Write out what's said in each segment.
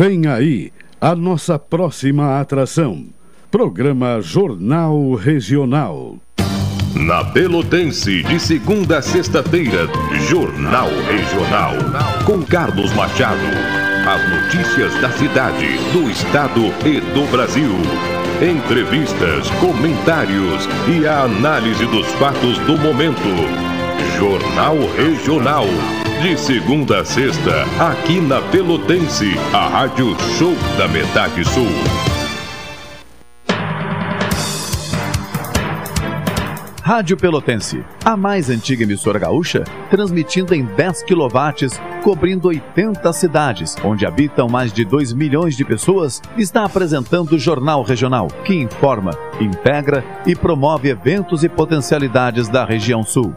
Vem aí a nossa próxima atração. Programa Jornal Regional. Na Pelotense, de segunda a sexta-feira, Jornal Regional. Com Carlos Machado. As notícias da cidade, do estado e do Brasil. Entrevistas, comentários e a análise dos fatos do momento. Jornal Regional. De segunda a sexta, aqui na Pelotense, a Rádio Show da Metade Sul. Rádio Pelotense, a mais antiga emissora gaúcha, transmitindo em 10 kW, cobrindo 80 cidades, onde habitam mais de 2 milhões de pessoas, está apresentando o Jornal Regional, que informa, integra e promove eventos e potencialidades da região sul.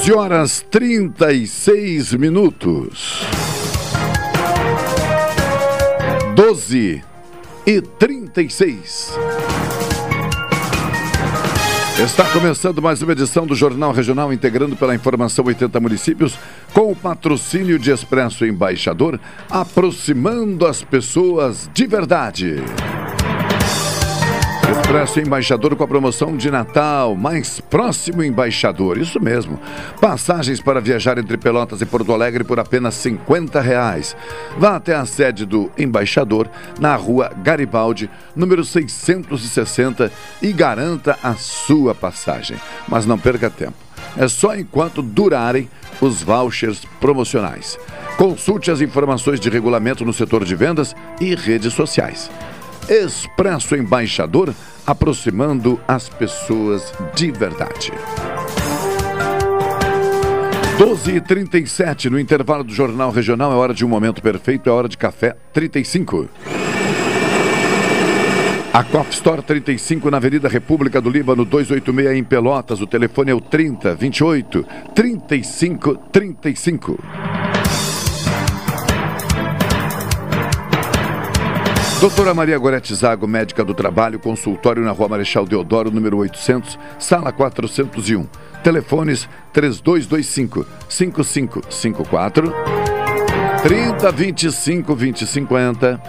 12 horas 36 minutos. 12 e 36. Está começando mais uma edição do Jornal Regional, integrando pela informação 80 municípios, com o patrocínio de Expresso Embaixador, aproximando as pessoas de verdade. Expresso Embaixador com a promoção de Natal, mais próximo embaixador, isso mesmo. Passagens para viajar entre Pelotas e Porto Alegre por apenas 50 reais. Vá até a sede do embaixador na rua Garibaldi, número 660 e garanta a sua passagem. Mas não perca tempo. É só enquanto durarem os vouchers promocionais. Consulte as informações de regulamento no setor de vendas e redes sociais. Expresso Embaixador, aproximando as pessoas de verdade. 12 e 37 no intervalo do Jornal Regional, é hora de um momento perfeito, é hora de café 35. A Coffee Store 35 na Avenida República do Líbano 286 em Pelotas. O telefone é o 30 28 35 35. Doutora Maria Gorete Zago, médica do trabalho, consultório na Rua Marechal Deodoro, número 800, sala 401. Telefones 3225 5554 3025 2050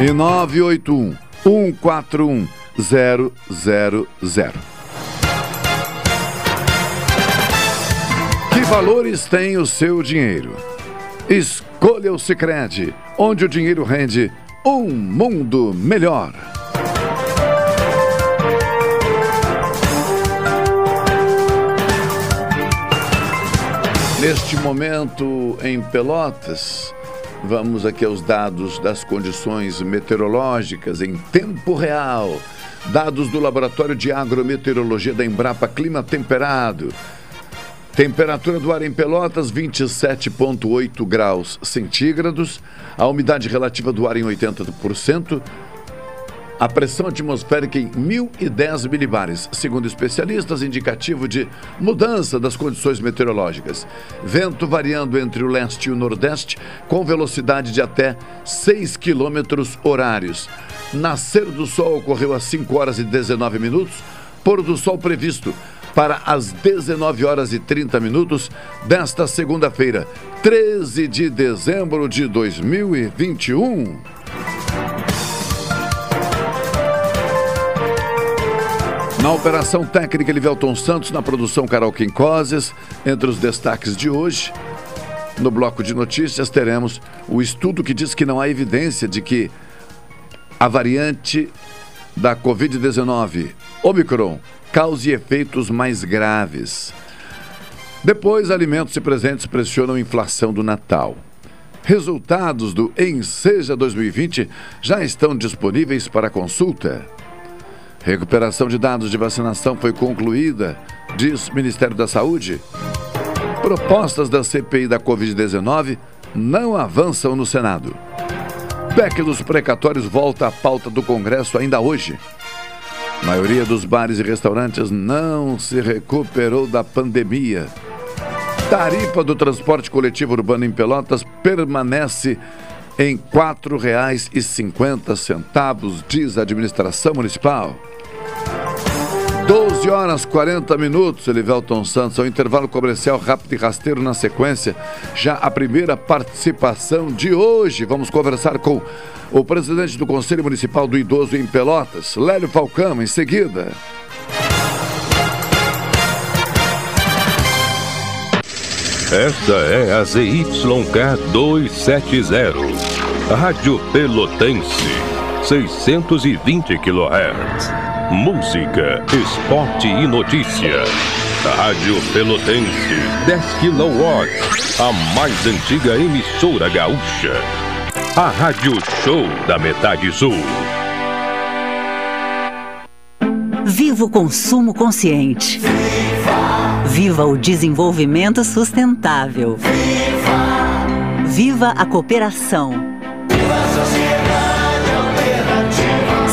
e 981 141 000. Que valores tem o seu dinheiro? Escolha o Sicredi, onde o dinheiro rende um mundo melhor. Neste momento em Pelotas, vamos aqui aos dados das condições meteorológicas em tempo real. Dados do Laboratório de Agrometeorologia da Embrapa Clima Temperado. Temperatura do ar em Pelotas, 27,8 graus centígrados. A umidade relativa do ar em 80%. A pressão atmosférica em 1010 milibares, segundo especialistas, indicativo de mudança das condições meteorológicas. Vento variando entre o leste e o nordeste, com velocidade de até 6 quilômetros horários. Nascer do sol ocorreu às 5 horas e 19 minutos. Pôr do sol previsto para as 19 horas e 30 minutos desta segunda-feira, 13 de dezembro de 2021. Na operação técnica, Livelton Santos, na produção Carol Quincoses, entre os destaques de hoje, no bloco de notícias, teremos o estudo que diz que não há evidência de que a variante da Covid-19, Omicron, cause efeitos mais graves. Depois, alimentos e presentes pressionam a inflação do Natal. Resultados do Enseja 2020 já estão disponíveis para consulta. Recuperação de dados de vacinação foi concluída, diz Ministério da Saúde. Propostas da CPI da Covid-19 não avançam no Senado. PEC dos precatórios volta à pauta do Congresso ainda hoje. A maioria dos bares e restaurantes não se recuperou da pandemia. Tarifa do transporte coletivo urbano em Pelotas permanece em R$ 4,50, diz a administração municipal. 12 horas 40 minutos, Elivelton Santos, ao intervalo comercial rápido e rasteiro na sequência. Já a primeira participação de hoje. Vamos conversar com o presidente do Conselho Municipal do Idoso em Pelotas, Lélio Falcão, em seguida. Esta é a ZYK 270, Rádio Pelotense, 620 kHz. Música, esporte e notícia. Rádio Pelotense, 10 kW, a mais antiga emissora gaúcha. A Rádio Show da Metade Sul. Viva o consumo consciente. Viva! Viva o desenvolvimento sustentável. Viva! Viva a cooperação.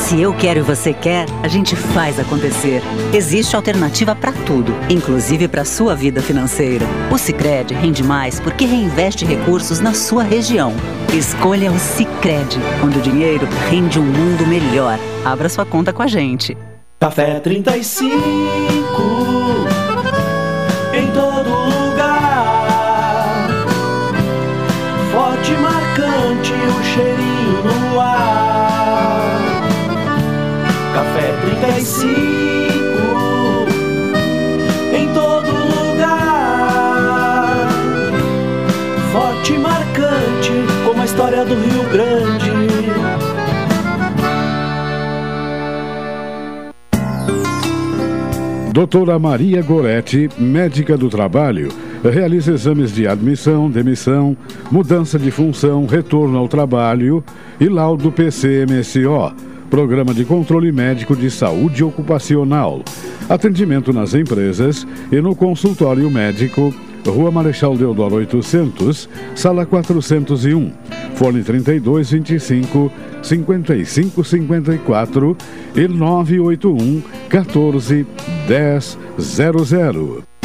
Se eu quero e você quer, a gente faz acontecer. Existe alternativa para tudo, inclusive para sua vida financeira. O Sicredi rende mais porque reinveste recursos na sua região. Escolha o Sicredi, onde o dinheiro rende um mundo melhor. Abra sua conta com a gente. Café 35 35 em todo lugar. Forte e marcante como a história do Rio Grande. Doutora Maria Goretti, médica do trabalho, realiza exames de admissão, demissão, mudança de função, retorno ao trabalho e laudo PCMSO, Programa de Controle Médico de Saúde Ocupacional. Atendimento nas empresas e no consultório médico, Rua Marechal Deodoro 800, Sala 401, Fone 3225 5554 e 981 14 1000.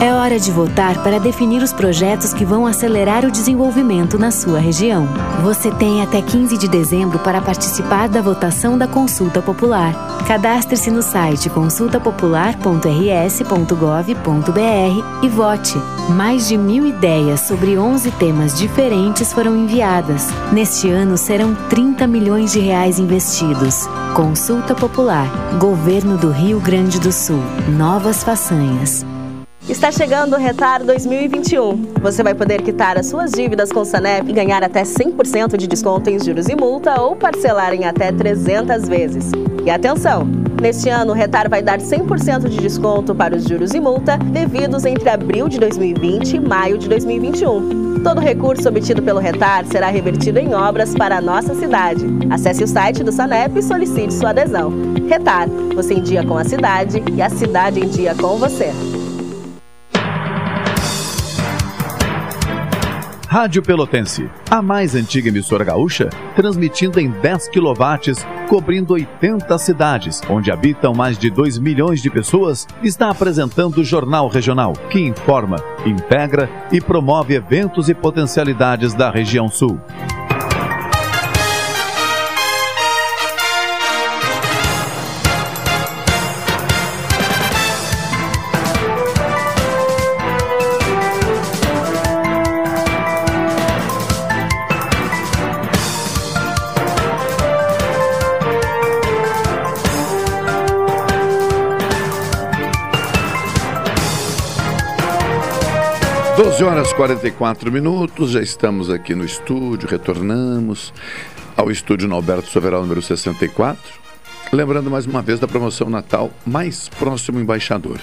É hora de votar para definir os projetos que vão acelerar o desenvolvimento na sua região. Você tem até 15 de dezembro para participar da votação da consulta popular. Cadastre-se no site consultapopular.rs.gov.br e vote. Mais de mil ideias sobre 11 temas diferentes foram enviadas. Neste ano serão 30 milhões de reais investidos. Consulta Popular. Governo do Rio Grande do Sul. Novas façanhas. Está chegando o Retar 2021. Você vai poder quitar as suas dívidas com o Sanep e ganhar até 100% de desconto em juros e multa ou parcelar em até 300 vezes. E atenção! Neste ano, o Retar vai dar 100% de desconto para os juros e multa devidos entre abril de 2020 e maio de 2021. Todo recurso obtido pelo Retar será revertido em obras para a nossa cidade. Acesse o site do Sanep e solicite sua adesão. Retar, você em dia com a cidade e a cidade em dia com você. Rádio Pelotense, a mais antiga emissora gaúcha, transmitindo em 10 kW, cobrindo 80 cidades, onde habitam mais de 2 milhões de pessoas, está apresentando o Jornal Regional, que informa, integra e promove eventos e potencialidades da região sul. 12 horas 44 minutos, já estamos aqui no estúdio, retornamos ao estúdio Norberto Soveral número 64. Lembrando mais uma vez da promoção Natal Mais Próximo Embaixador.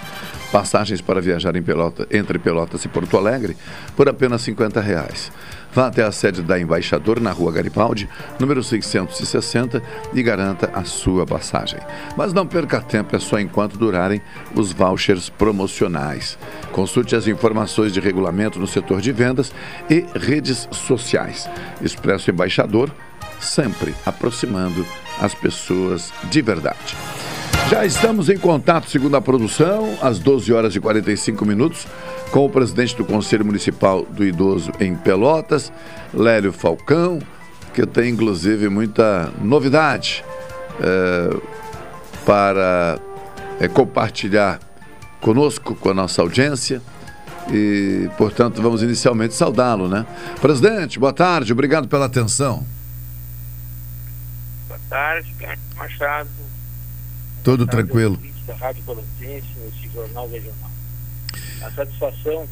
Passagens para viajar em Pelota, entre Pelotas e Porto Alegre por apenas 50 reais. Vá até a sede da Embaixador na rua Garibaldi, número 660, e garanta a sua passagem. Mas não perca tempo, é só enquanto durarem os vouchers promocionais. Consulte as informações de regulamento no setor de vendas e redes sociais. Expresso Embaixador, sempre aproximando as pessoas de verdade. Já estamos em contato, segundo a produção, às 12 horas e 45 minutos, com o presidente do Conselho Municipal do Idoso em Pelotas, Lélio Falcão, que tem inclusive muita novidade é, para é, compartilhar conosco, com a nossa audiência. E, portanto, vamos inicialmente saudá-lo, né? Presidente, boa tarde, obrigado pela atenção. Boa tarde, Machado. Tudo tranquilo. Da Rádio Pelotense, nesse jornal regional a satisfação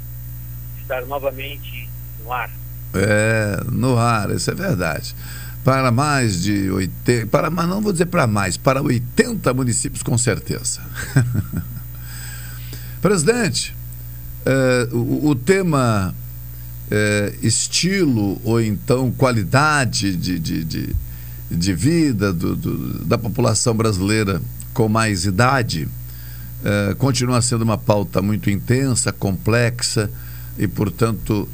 de estar novamente no ar. É, no ar, isso é verdade. Para mais de 80, para, mas não vou dizer para mais, para 80 municípios com certeza. Presidente, é, o, o, tema é, estilo ou então qualidade de, de, de, de vida do, do, da população brasileira com mais idade eh, continua sendo uma pauta muito intensa, complexa e, portanto,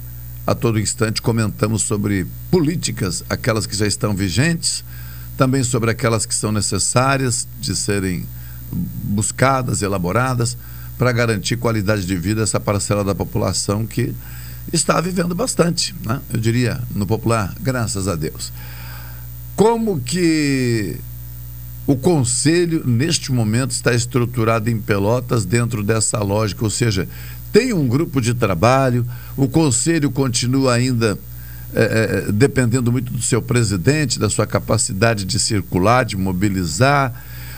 a todo instante comentamos sobre políticas, aquelas que já estão vigentes, também sobre aquelas que são necessárias de serem buscadas, elaboradas, para garantir qualidade de vida a essa parcela da população que está vivendo bastante, né? eu diria, no popular, graças a Deus. Como que o conselho, neste momento, está estruturado em Pelotas dentro dessa lógica, ou seja, tem um grupo de trabalho, o conselho continua ainda é, dependendo muito do seu presidente, da sua capacidade de circular, de mobilizar,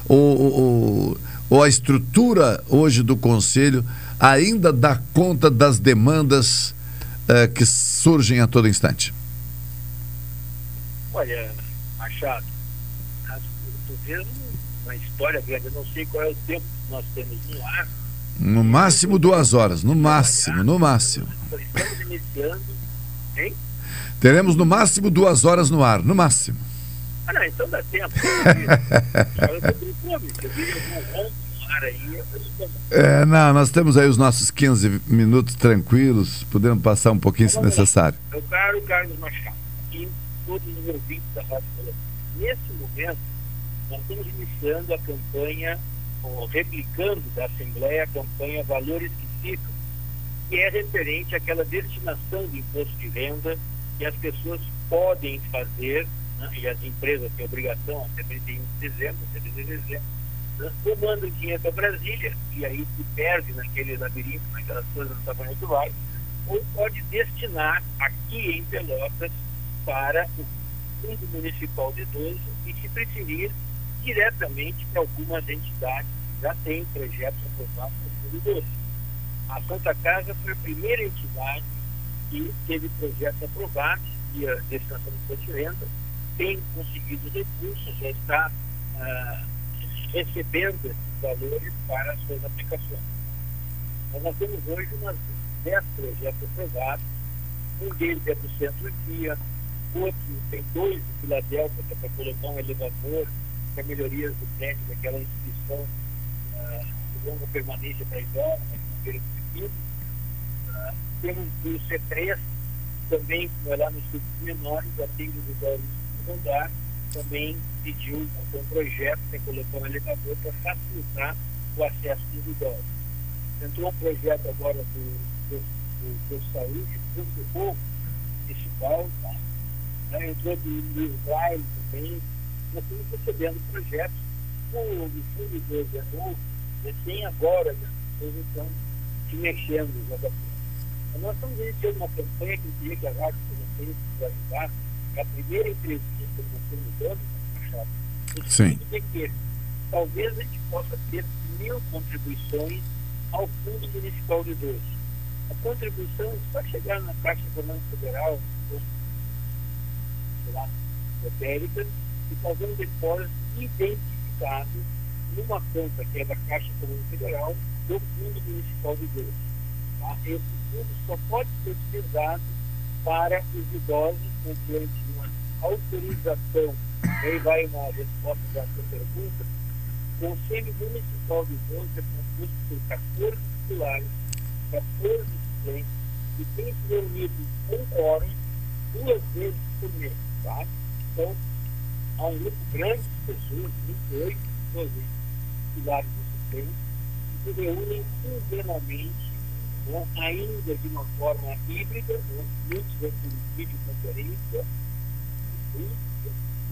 ou, ou, ou a estrutura hoje do conselho ainda dá conta das demandas é, que surgem a todo instante? Olha, Machado, mesmo uma história grande. Eu não sei qual é o tempo que nós temos no ar. No máximo duas horas, no máximo, no máximo. Estamos iniciando, hein? Teremos no máximo duas horas no ar, no máximo. Ah, não, então dá tempo. É, não, nós temos aí os nossos 15 minutos tranquilos, podemos passar um pouquinho se necessário. Meu caro Carlos Machado, e todos os ouvintes da Rádio nesse momento, nós estamos iniciando a campanha, ou replicando da Assembleia a campanha Valores que Ficam, que é referente àquela destinação do imposto de renda que as pessoas podem fazer, né, e as empresas têm obrigação até 31 de dezembro, até 31 de dezembro, né, mandam dinheiro para Brasília, e aí se perde naquele labirinto, naquelas coisas do tamanho do vale, ou pode destinar aqui em Pelotas para o Fundo Municipal de Idoso e, se preferir, diretamente para algumas entidades que já têm projetos aprovados por servidores. A Santa Casa foi a primeira entidade que teve projetos aprovados via destinação de renda, tem conseguido recursos, já está ah, recebendo esses valores para as suas aplicações. Mas nós temos hoje umas 10 projetos aprovados, um deles é do centro-dia, outro tem dois de Filadélfia, que é para colocar um elevador para melhorias do prédio daquela instituição uh, de longa permanência para idosos, na feira do uh, Temos o C3, também, como lá nos grupos menores, tem os idosos no andar, também pediu um projeto, tem colocou um elevador para facilitar o acesso dos idosos. Entrou um projeto agora do, do, do, do saúde, do socorro municipal, tá? Né? entrou do, do Israel também. Nós estamos recebendo projetos. O, o Fundo do Desenvolvimento, recém agora, né? eles estão se mexendo exatamente. Nós estamos iniciando uma campanha que eu queria que a Rádio Financeira nos ajudar. É a primeira entrevista que nós estamos dando, Machado. Sim. De que talvez a gente possa ter mil contribuições ao Fundo Municipal de Idosos. A contribuição só chegar na Caixa Econômica Federal, lá, lotéricas, e fazer um depósito identificado numa conta que é da Caixa Econômica Federal do Fundo Municipal de Idosos. Tá? Esse fundo só pode ser utilizado para os idosos mediante uma autorização. Aí vai uma resposta da sua pergunta. O Conselho Municipal de Idosos é composto por 14 titulares, 14 suplentes, e tem se reunido um quórum duas vezes por mês. Tá? Então, há um grupo grande de pessoas, 28, 12 titulares e suplentes, que se reúnem quinzenalmente né, ainda de uma forma híbrida, muitos é por videoconferência,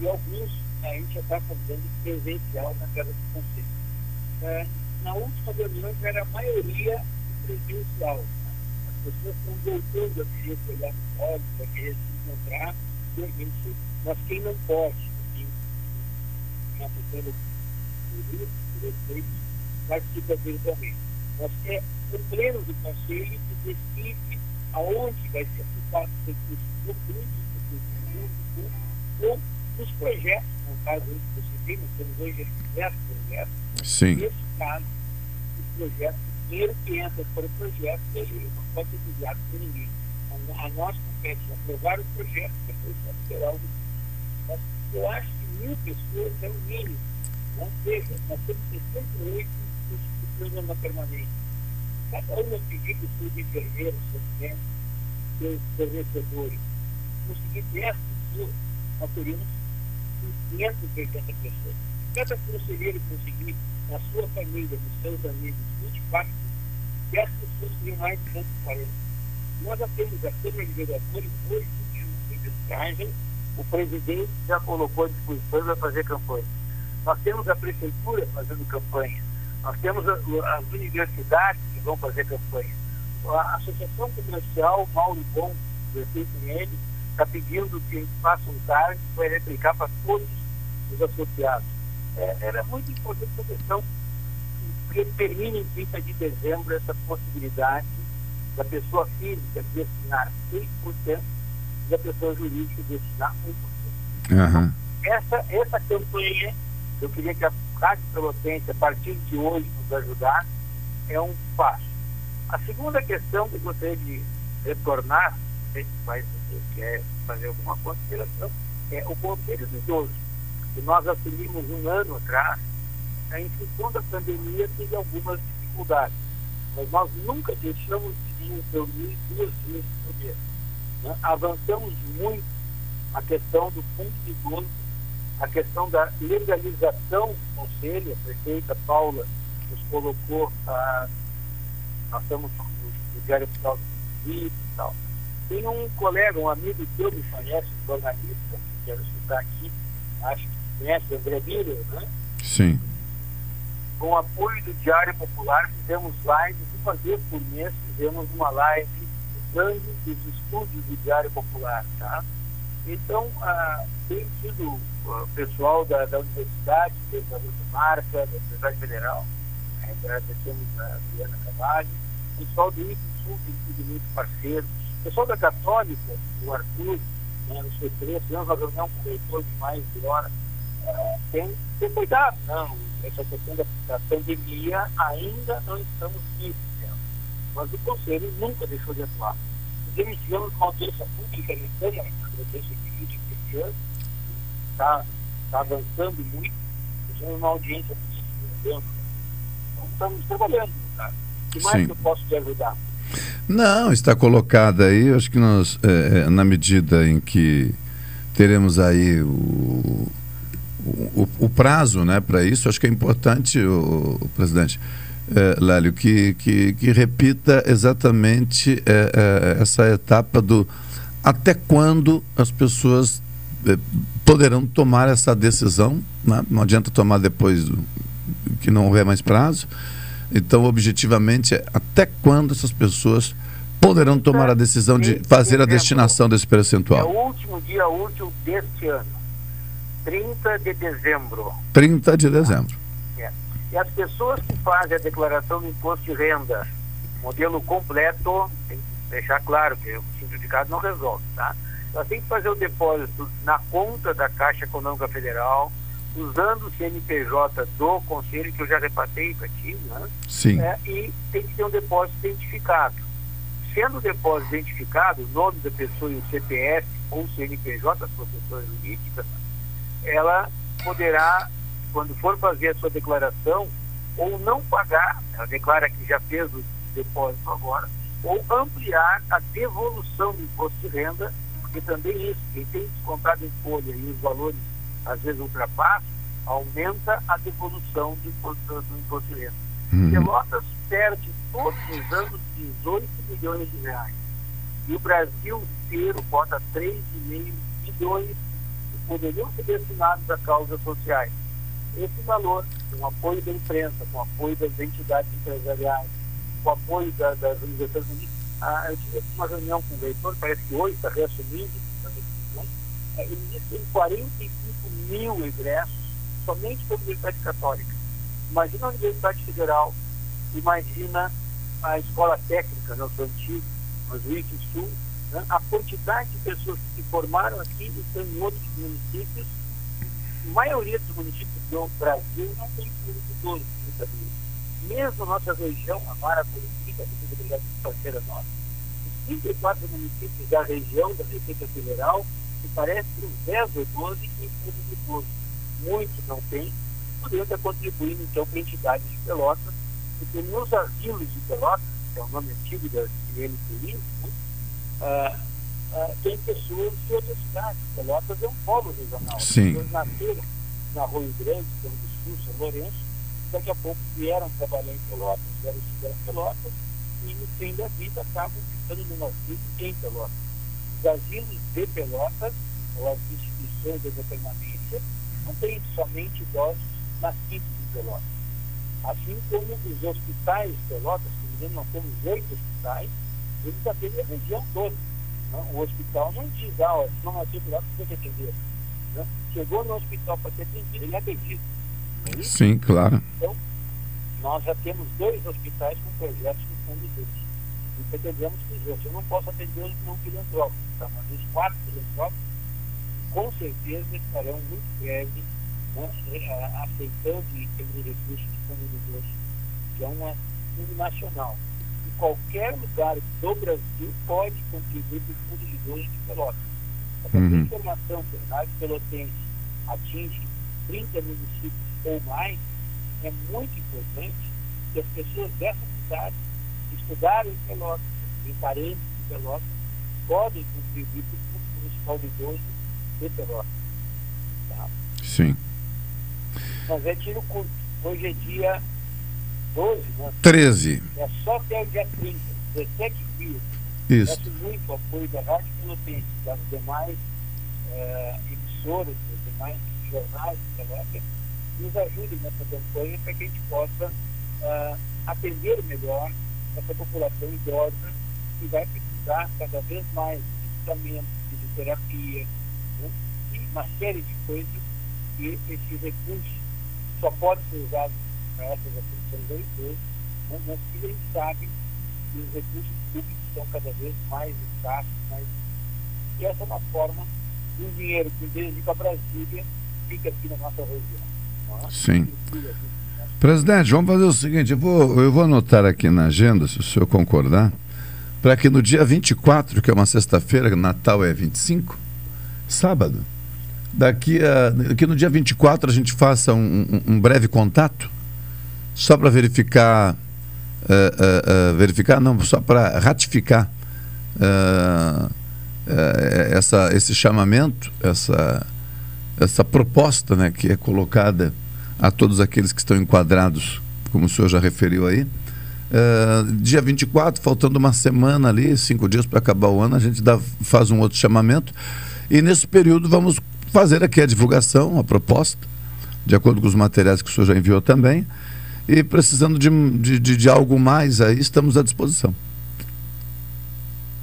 e alguns a gente já está fazendo presencial na do conselho. É, na última reunião já era a maioria presencial. As pessoas estão voltando a querer olhar no olhos, a querer se encontrar, e a gente, mas quem não pode, fazendo por isso, participa virtualmente. Nós é o pleno do Conselho que decide aonde vai ser aplicado o recurso do fundo, ou os projetos, no caso que você tem, nós temos hoje diversos projetos. Sim. Nesse caso, o projeto, o dinheiro que entra para o projeto, ele não pode ser desviado por ninguém. A, a nós compete aprovar o projeto, depois esperar o Mas eu acho que mil pessoas é o mínimo. Ou seja, nós temos 68 instituições na permanente cada uma que seus enfermeiros, seus médicos, seus fornecedores, conseguir 10 pessoas, nós teríamos 580 pessoas. Cada conselheiro conseguir, na sua família, nos seus amigos, 24, 10 pessoas seriam mais de 140. Nós já temos a Câmara de Vereadores hoje, em pescagem, o presidente já colocou à disposição para fazer campanha. Nós temos a prefeitura fazendo campanha. Nós temos a, as universidades que vão fazer campanha. A Associação Comercial Mauro Bom, do EPM, está pedindo que a faça um tarde que vai replicar para todos os associados. É, era muito importante essa questão que termine em 30 de dezembro essa possibilidade da pessoa física destinar 6% e da pessoa jurídica destinar 1%. Uhum. Essa, essa campanha, eu queria que a Rádio Pelotense, a partir de hoje, nos ajudar, é um passo. A segunda questão que eu gostaria de retornar, se a gente faz, quer fazer alguma consideração, é o Conselho do Idoso, que nós assumimos um ano atrás, em função da pandemia, teve algumas dificuldades. Mas nós nunca deixamos de reunir duas vezes por mês. Né? Avançamos muito a questão do fundo de idoso a questão da legalização do conselho, a prefeita Paula nos colocou, ah, nós estamos no Diário Oficial do Rio e tal. Tem um colega, um amigo teu me conhece, um jornalista, que quero citar aqui, acho que conhece, André Miller, né? Sim. Com o apoio do Diário Popular, fizemos lives, uma vez por mês, fizemos uma live dando os estúdios do Diário Popular, tá? Então, ah, tem sido o pessoal da, da universidade, da Marca, da Universidade Federal, né, agradecemos a Adriana Cavalli, o pessoal do IFSU tem sido muito parceiro, o pessoal da Católica, o Arthur, né, C3, tivemos uma reunião com o reitor de mais de hora, uh, tem ter cuidado, não, essa questão da, da pandemia ainda não estamos dela, mas o Conselho nunca deixou de atuar. Tivemos uma audiência pública na Câmara, a audiência política esse ano, está tá avançando muito, temos uma audiência então, estamos trabalhando, cara. O que mais Sim. eu posso te ajudar? Não, está colocada aí, acho que nós, é, na medida em que teremos aí o, o, o prazo né, para isso, acho que é importante, o, o presidente é, Lélio, que, que, que, repita exatamente é, é, essa etapa do até quando as pessoas é, poderão tomar essa decisão, né? não adianta tomar depois do, que não houver mais prazo. Então, objetivamente, é até quando essas pessoas poderão tomar a decisão de fazer a destinação desse percentual? É o último dia útil deste ano, 30 de dezembro. 30 de dezembro. E as pessoas que fazem a declaração do imposto de renda, modelo completo, tem que deixar claro que o simplificado não resolve, tá? Elas têm que fazer o depósito na conta da Caixa Econômica Federal, usando o CNPJ do Conselho, que eu já repassei para ti, né? Sim. É, e tem que ter um depósito identificado. Sendo o depósito identificado, o nome da pessoa e o CPF ou CNPJ, sua pessoa jurídica, ela poderá, quando for fazer a sua declaração, ou não pagar, ela declara que já fez o depósito agora, ou ampliar a devolução do imposto de renda, porque também isso, quem tem descontado em folha e os valores às vezes ultrapassa, aumenta a devolução do imposto, do imposto de renda. Uhum. Pelotas perde todos os anos 18 milhões de reais. E o Brasil inteiro bota 3,5 bilhões que poderiam ser destinados a causas sociais. Esse valor, com apoio da imprensa, com apoio das entidades empresariais, com apoio da, das organizações ah, eu tive uma reunião com o reitor, parece que hoje está reassumindo, é, ele disse que tem 45 mil egressos somente para a Universidade Católica. Imagina a Universidade Federal, imagina a escola técnica, no né, antigo, mas o Sul, né? a quantidade de pessoas que se formaram aqui e estão em outros municípios. A maioria dos municípios do Brasil não tem agricultores, mesmo nossa região, a Mara Política, a República Parceira Nossa, os 34 municípios da região da Receita Federal que parece que os 10 ou 12 têm imposto. Muitos não têm, poderiam estar contribuindo então para a entidade de Pelotas, porque nos asilos de Pelotas, que é o nome antigo da CNPI, né, ah, tem pessoas de outras cidades. Pelotas é um polo regional. Sim. Pessoas nasceram na Rio Grande, São do Sul, São Lourenço, daqui a pouco vieram trabalhar em Pelotas, vieram estudar em Pelotas, e no fim da vida acabam ficando no asilo em Pelotas os asilos de Pelotas, ou as instituições de permanência, não têm somente idosos nascidos em Pelotas. Assim como os hospitais de Pelotas, que nós temos oito hospitais, eles atendem a região toda. Né? O hospital não diz, ah, ó, não nasceu em Pelotas, você tem que atender. Né? Chegou no hospital para ser atendido, ele é atendido. É Sim, claro. Então, nós já temos dois hospitais com projetos no fundo deles e pretendemos que os. Eu não posso atender os não filantrópicos, tá? mas os quatro filantrópicos, com certeza, estarão muito breve né, aceitando e tendo recursos de fundo de doce, que é um fundo nacional. Qualquer lugar do Brasil pode contribuir para o fundo de doce de Pelotas. Essa uhum. informação que Rádio Pelotense atinge 30 municípios ou mais, é muito importante que as pessoas dessa cidade estudaram em Pelotas, em parentes de Pelotas, podem contribuir para o Fundo Municipal de Idoso de Pelotas. Tá? Sim. Mas é tiro curto. Hoje é dia 12, né? 13. É só até o dia 30, 17 dias. Isso. Peço muito o apoio da Rádio Pelotense, das demais eh, emissoras, dos demais jornais Pelotas, nos ajudem nessa campanha para que a gente possa uh, atender melhor essa população idosa que vai precisar cada vez mais de medicamentos, de terapia né? e uma série de coisas que esses recursos só podem ser usados para essas aflições da idoso, né? mas que a gente sabe que os recursos públicos são cada vez mais escassos, mais... e essa é uma forma do dinheiro que, em vez de ir para Brasília, fica aqui na nossa região. É? Sim. Presidente, vamos fazer o seguinte: eu vou, eu vou anotar aqui na agenda, se o senhor concordar, para que no dia 24, que é uma sexta-feira, Natal é 25, sábado, daqui a, que no dia 24 a gente faça um, um, um breve contato, só para verificar uh, verificar, não, só para ratificar essa, esse chamamento, essa, essa proposta né, que é colocada a todos aqueles que estão enquadrados, como o senhor já referiu aí. Uh, dia 24, faltando uma semana ali, cinco dias para acabar o ano, a gente dá, faz um outro chamamento. E nesse período vamos fazer aqui a divulgação, a proposta, de acordo com os materiais que o senhor já enviou também. E precisando de, de, de, algo mais aí, estamos à disposição.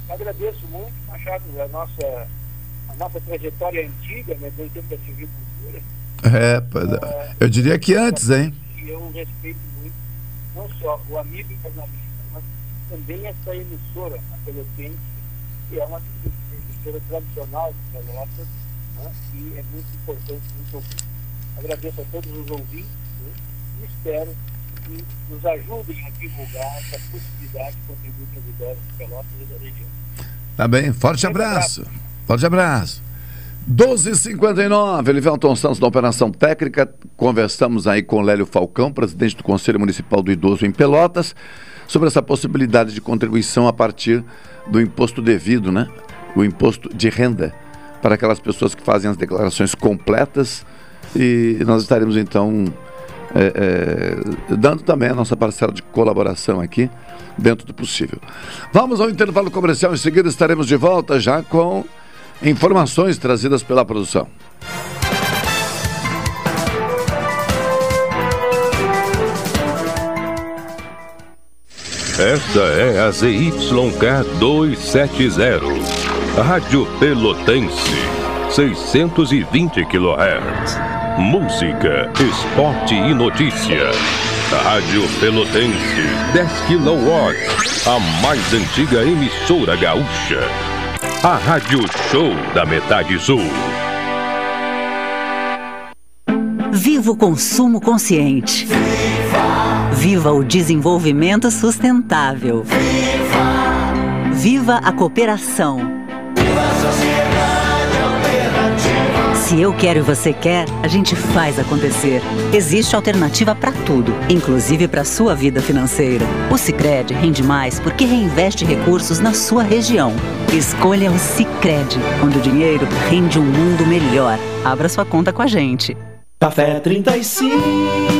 Agradeço muito, Machado, a nossa, a nossa trajetória antiga, né, do tempo da silvicultura. É, é, eu diria que antes, hein? Eu respeito muito, não só o amigo jornalista, mas também essa emissora, a Pelotense, que é uma emissora tradicional de Pelotas, né, e é muito importante, muito ouvinte. Agradeço a todos os ouvintes e espero que nos ajudem a divulgar essa possibilidade de contribuir para as ideias de Pelotas e da região. Tá bem, forte abraço. Forte abraço. 12h59, Elivelton Santos da Operação Técnica. Conversamos aí com Lélio Falcão, presidente do Conselho Municipal do Idoso em Pelotas, sobre essa possibilidade de contribuição a partir do imposto devido, né? O imposto de renda para aquelas pessoas que fazem as declarações completas. E nós estaremos então é, é, dando também a nossa parcela de colaboração aqui, dentro do possível. Vamos ao intervalo comercial, em seguida estaremos de volta já com informações trazidas pela produção. Esta é a ZYK 270, Rádio Pelotense, 620 kHz. Música, esporte e notícia. Rádio Pelotense, 10 kW, a mais antiga emissora gaúcha. A Rádio Show da Metade Sul. Viva o consumo consciente. Viva! Viva o desenvolvimento sustentável. Viva! Viva a cooperação. Se eu quero e você quer, a gente faz acontecer. Existe alternativa para tudo, inclusive para sua vida financeira. O Sicredi rende mais porque reinveste recursos na sua região. Escolha o Sicredi, onde o dinheiro rende um mundo melhor. Abra sua conta com a gente. Café 35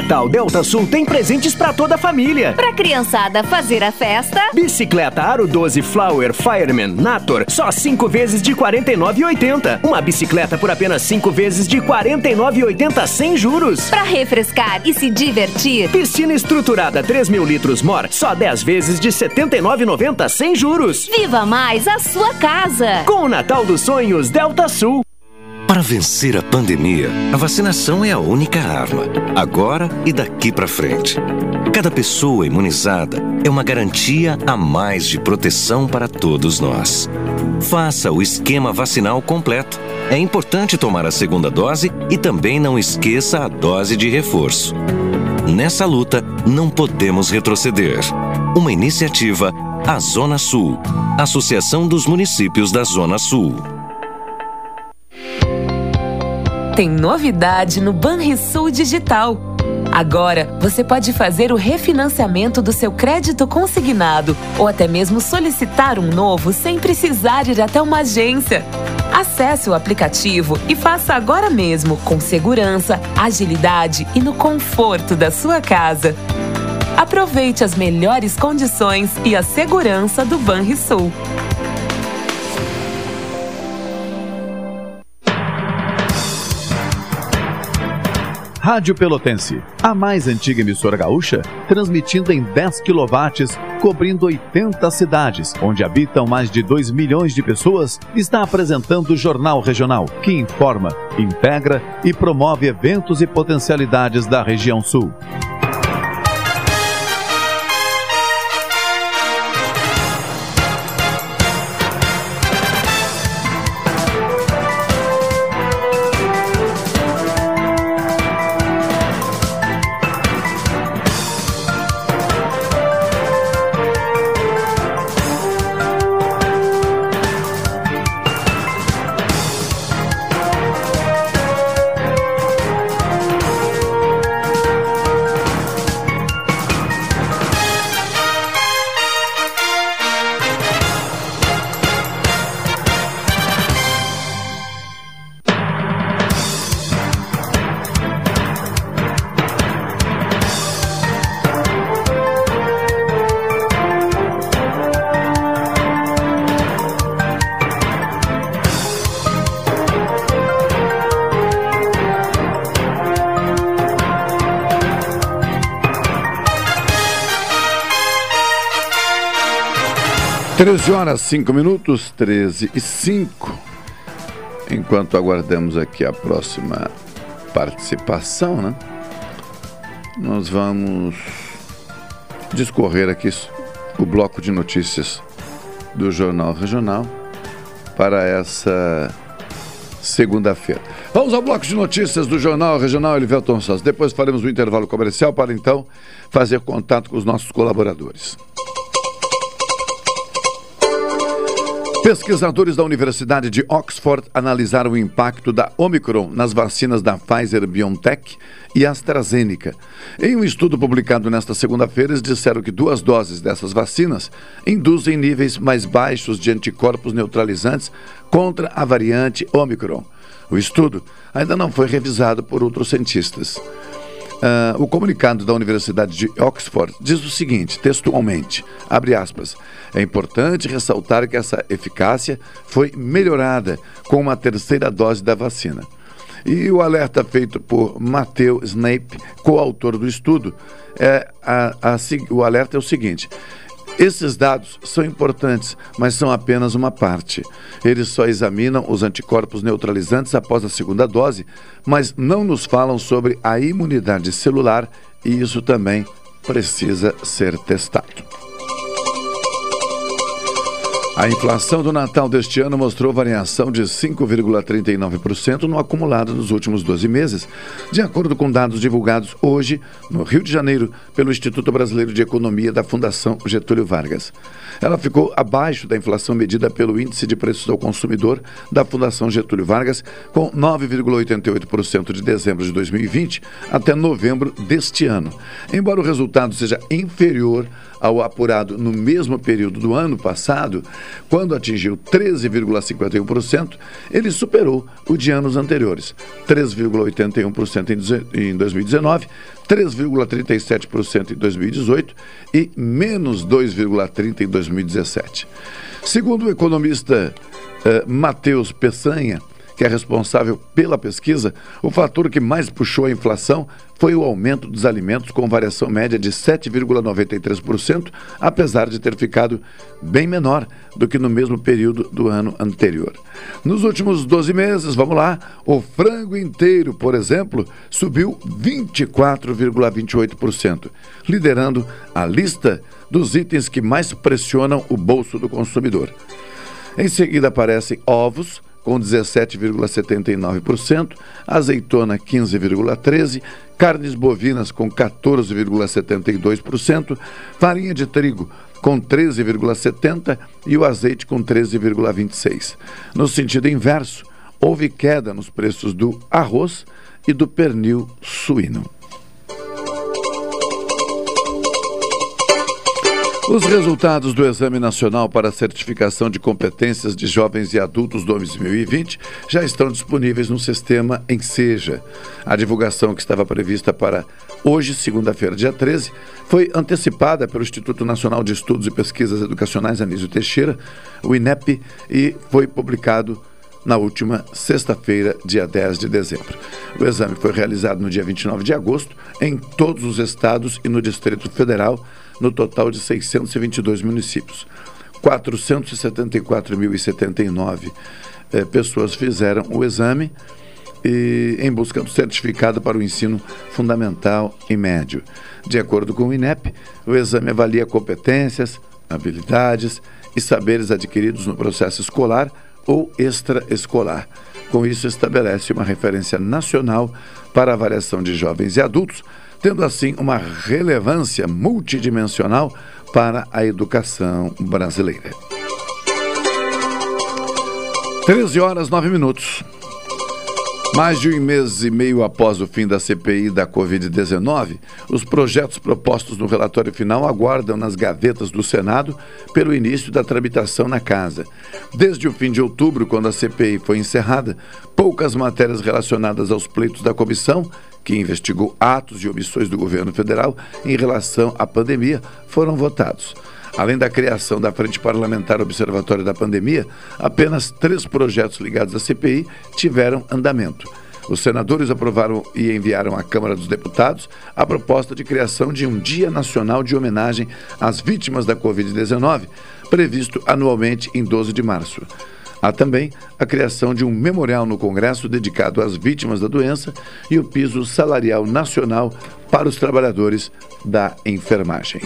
Natal Delta Sul tem presentes para toda a família. Pra criançada fazer a festa. Bicicleta Aro 12 Flower Fireman Nator, só 5 vezes de R$ 49,80. Uma bicicleta por apenas 5 vezes de R$ 49,80 sem juros. Pra refrescar e se divertir. Piscina estruturada 3 mil litros Mor, só 10 vezes de R$ 79,90 sem juros. Viva mais a sua casa. Com o Natal dos Sonhos Delta Sul. Para vencer a pandemia, a vacinação é a única arma, agora e daqui para frente. Cada pessoa imunizada é uma garantia a mais de proteção para todos nós. Faça o esquema vacinal completo. É importante tomar a segunda dose e também não esqueça a dose de reforço. Nessa luta, não podemos retroceder. Uma iniciativa, a Zona Sul, Associação dos Municípios da Zona Sul. Tem novidade no Banrisul Digital. Agora, você pode fazer o refinanciamento do seu crédito consignado ou até mesmo solicitar um novo sem precisar ir até uma agência. Acesse o aplicativo e faça agora mesmo, com segurança, agilidade e no conforto da sua casa. Aproveite as melhores condições e a segurança do Banrisul. Rádio Pelotense, a mais antiga emissora gaúcha, transmitindo em 10 kW, cobrindo 80 cidades, onde habitam mais de 2 milhões de pessoas, está apresentando o Jornal Regional, que informa, integra e promove eventos e potencialidades da região sul. Treze horas, cinco minutos, 13 e 5. Enquanto aguardamos aqui a próxima participação, né? Nós vamos discorrer aqui o bloco de notícias do Jornal Regional para essa segunda-feira. Vamos ao bloco de notícias do Jornal Regional Elivelton Sós. Depois faremos o intervalo comercial para então fazer contato com os nossos colaboradores. Pesquisadores da Universidade de Oxford analisaram o impacto da Omicron nas vacinas da Pfizer BioNTech e AstraZeneca. Em um estudo publicado nesta segunda-feira, eles disseram que duas doses dessas vacinas induzem níveis mais baixos de anticorpos neutralizantes contra a variante Omicron. O estudo ainda não foi revisado por outros cientistas. Uh, o comunicado da Universidade de Oxford diz o seguinte, textualmente, abre aspas, é importante ressaltar que essa eficácia foi melhorada com uma terceira dose da vacina. E o alerta feito por Matthew Snape, coautor do estudo, é a, a, o alerta é o seguinte: esses dados são importantes, mas são apenas uma parte. Eles só examinam os anticorpos neutralizantes após a segunda dose, mas não nos falam sobre a imunidade celular e isso também precisa ser testado. A inflação do Natal deste ano mostrou variação de 5,39% no acumulado dos últimos 12 meses, de acordo com dados divulgados hoje no Rio de Janeiro pelo Instituto Brasileiro de Economia da Fundação Getúlio Vargas. Ela ficou abaixo da inflação medida pelo Índice de Preços ao Consumidor da Fundação Getúlio Vargas, com 9,88% de dezembro de 2020 até novembro deste ano. Embora o resultado seja inferior ao apurado no mesmo período do ano passado, quando atingiu 13,51%, ele superou o de anos anteriores, 3,81% em 2019, 3,37% em 2018 e menos 2,30% em 2017. Segundo o economista eh, Matheus Peçanha, que é responsável pela pesquisa, o fator que mais puxou a inflação foi o aumento dos alimentos, com variação média de 7,93%, apesar de ter ficado bem menor do que no mesmo período do ano anterior. Nos últimos 12 meses, vamos lá, o frango inteiro, por exemplo, subiu 24,28%, liderando a lista dos itens que mais pressionam o bolso do consumidor. Em seguida aparecem ovos, com 17,79%, azeitona 15,13%, carnes bovinas com 14,72%, farinha de trigo com 13,70% e o azeite com 13,26%. No sentido inverso, houve queda nos preços do arroz e do pernil suíno. Os resultados do Exame Nacional para Certificação de Competências de Jovens e Adultos 2020 já estão disponíveis no sistema Enseja. A divulgação que estava prevista para hoje, segunda-feira, dia 13, foi antecipada pelo Instituto Nacional de Estudos e Pesquisas Educacionais Anísio Teixeira, o INEP, e foi publicado na última sexta-feira, dia 10 de dezembro. O exame foi realizado no dia 29 de agosto em todos os estados e no Distrito Federal, no total de 622 municípios. 474.079 eh, pessoas fizeram o exame e, em busca do certificado para o ensino fundamental e médio. De acordo com o INEP, o exame avalia competências, habilidades e saberes adquiridos no processo escolar ou extraescolar. Com isso, estabelece uma referência nacional para avaliação de jovens e adultos, tendo assim uma relevância multidimensional para a educação brasileira. 13 horas 9 minutos. Mais de um mês e meio após o fim da CPI da Covid-19, os projetos propostos no relatório final aguardam nas gavetas do Senado pelo início da tramitação na Casa. Desde o fim de outubro, quando a CPI foi encerrada, poucas matérias relacionadas aos pleitos da comissão, que investigou atos e omissões do governo federal em relação à pandemia, foram votados. Além da criação da Frente Parlamentar Observatória da Pandemia, apenas três projetos ligados à CPI tiveram andamento. Os senadores aprovaram e enviaram à Câmara dos Deputados a proposta de criação de um Dia Nacional de Homenagem às Vítimas da Covid-19, previsto anualmente em 12 de março. Há também a criação de um memorial no Congresso dedicado às vítimas da doença e o piso salarial nacional para os trabalhadores da enfermagem.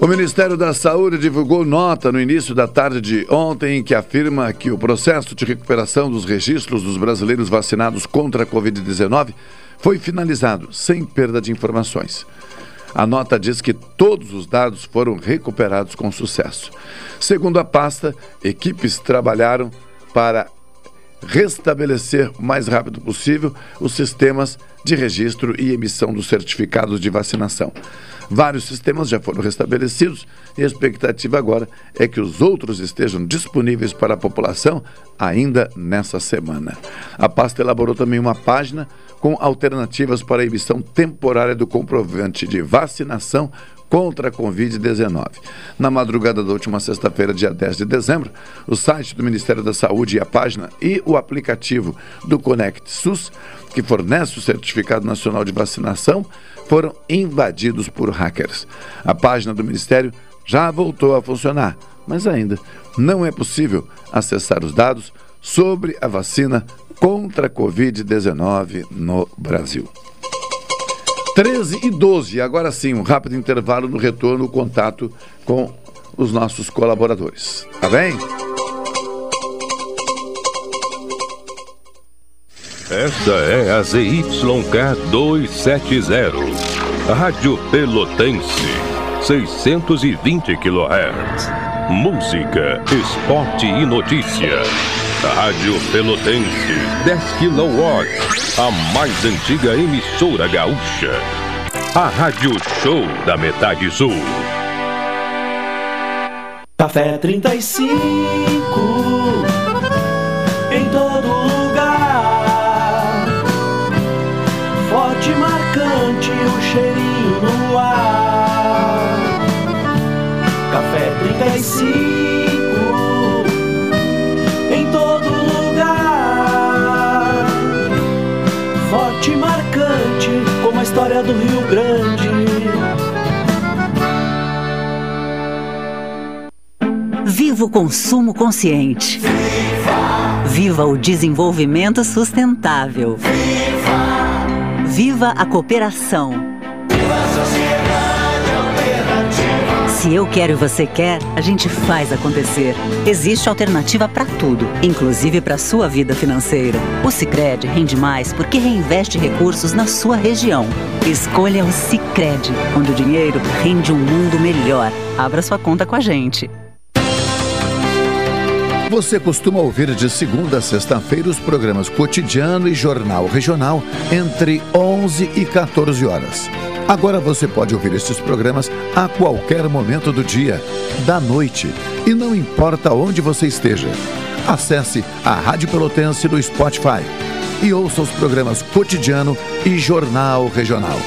O Ministério da Saúde divulgou nota no início da tarde de ontem que afirma que o processo de recuperação dos registros dos brasileiros vacinados contra a Covid-19 foi finalizado sem perda de informações. A nota diz que todos os dados foram recuperados com sucesso. Segundo a pasta, equipes trabalharam para restabelecer o mais rápido possível os sistemas de registro e emissão dos certificados de vacinação. Vários sistemas já foram restabelecidos e a expectativa agora é que os outros estejam disponíveis para a população ainda nessa semana. A pasta elaborou também uma página com alternativas para a emissão temporária do comprovante de vacinação contra a Covid-19. Na madrugada da última sexta-feira, dia 10 de dezembro, o site do Ministério da Saúde e a página e o aplicativo do Conect SUS, que fornece o Certificado Nacional de Vacinação, foram invadidos por hackers. A página do Ministério já voltou a funcionar, mas ainda não é possível acessar os dados sobre a vacina contra a Covid-19 no Brasil. 13 e 12, agora sim, um rápido intervalo no retorno, contato com os nossos colaboradores. Tá bem? Esta é a ZYK 270, Rádio Pelotense, 620 kHz. Música, esporte e notícia. Rádio Pelotense, 10 kW, a mais antiga emissora gaúcha. A Rádio Show da Metade Sul. Café 35 em todo lugar. Forte marcante o cheirinho no ar. Café 35 do Rio Grande. Viva o consumo consciente. Viva! Viva o desenvolvimento sustentável. Viva! Viva a cooperação. Se eu quero e você quer, a gente faz acontecer. Existe alternativa para tudo, inclusive para sua vida financeira. O Sicredi rende mais porque reinveste recursos na sua região. Escolha o Sicredi, onde o dinheiro rende um mundo melhor. Abra sua conta com a gente. Você costuma ouvir de segunda a sexta-feira os programas Cotidiano e Jornal Regional entre 11 e 14 horas. Agora você pode ouvir estes programas a qualquer momento do dia, da noite e não importa onde você esteja. Acesse a Rádio Pelotense no Spotify e ouça os programas Cotidiano e Jornal Regional.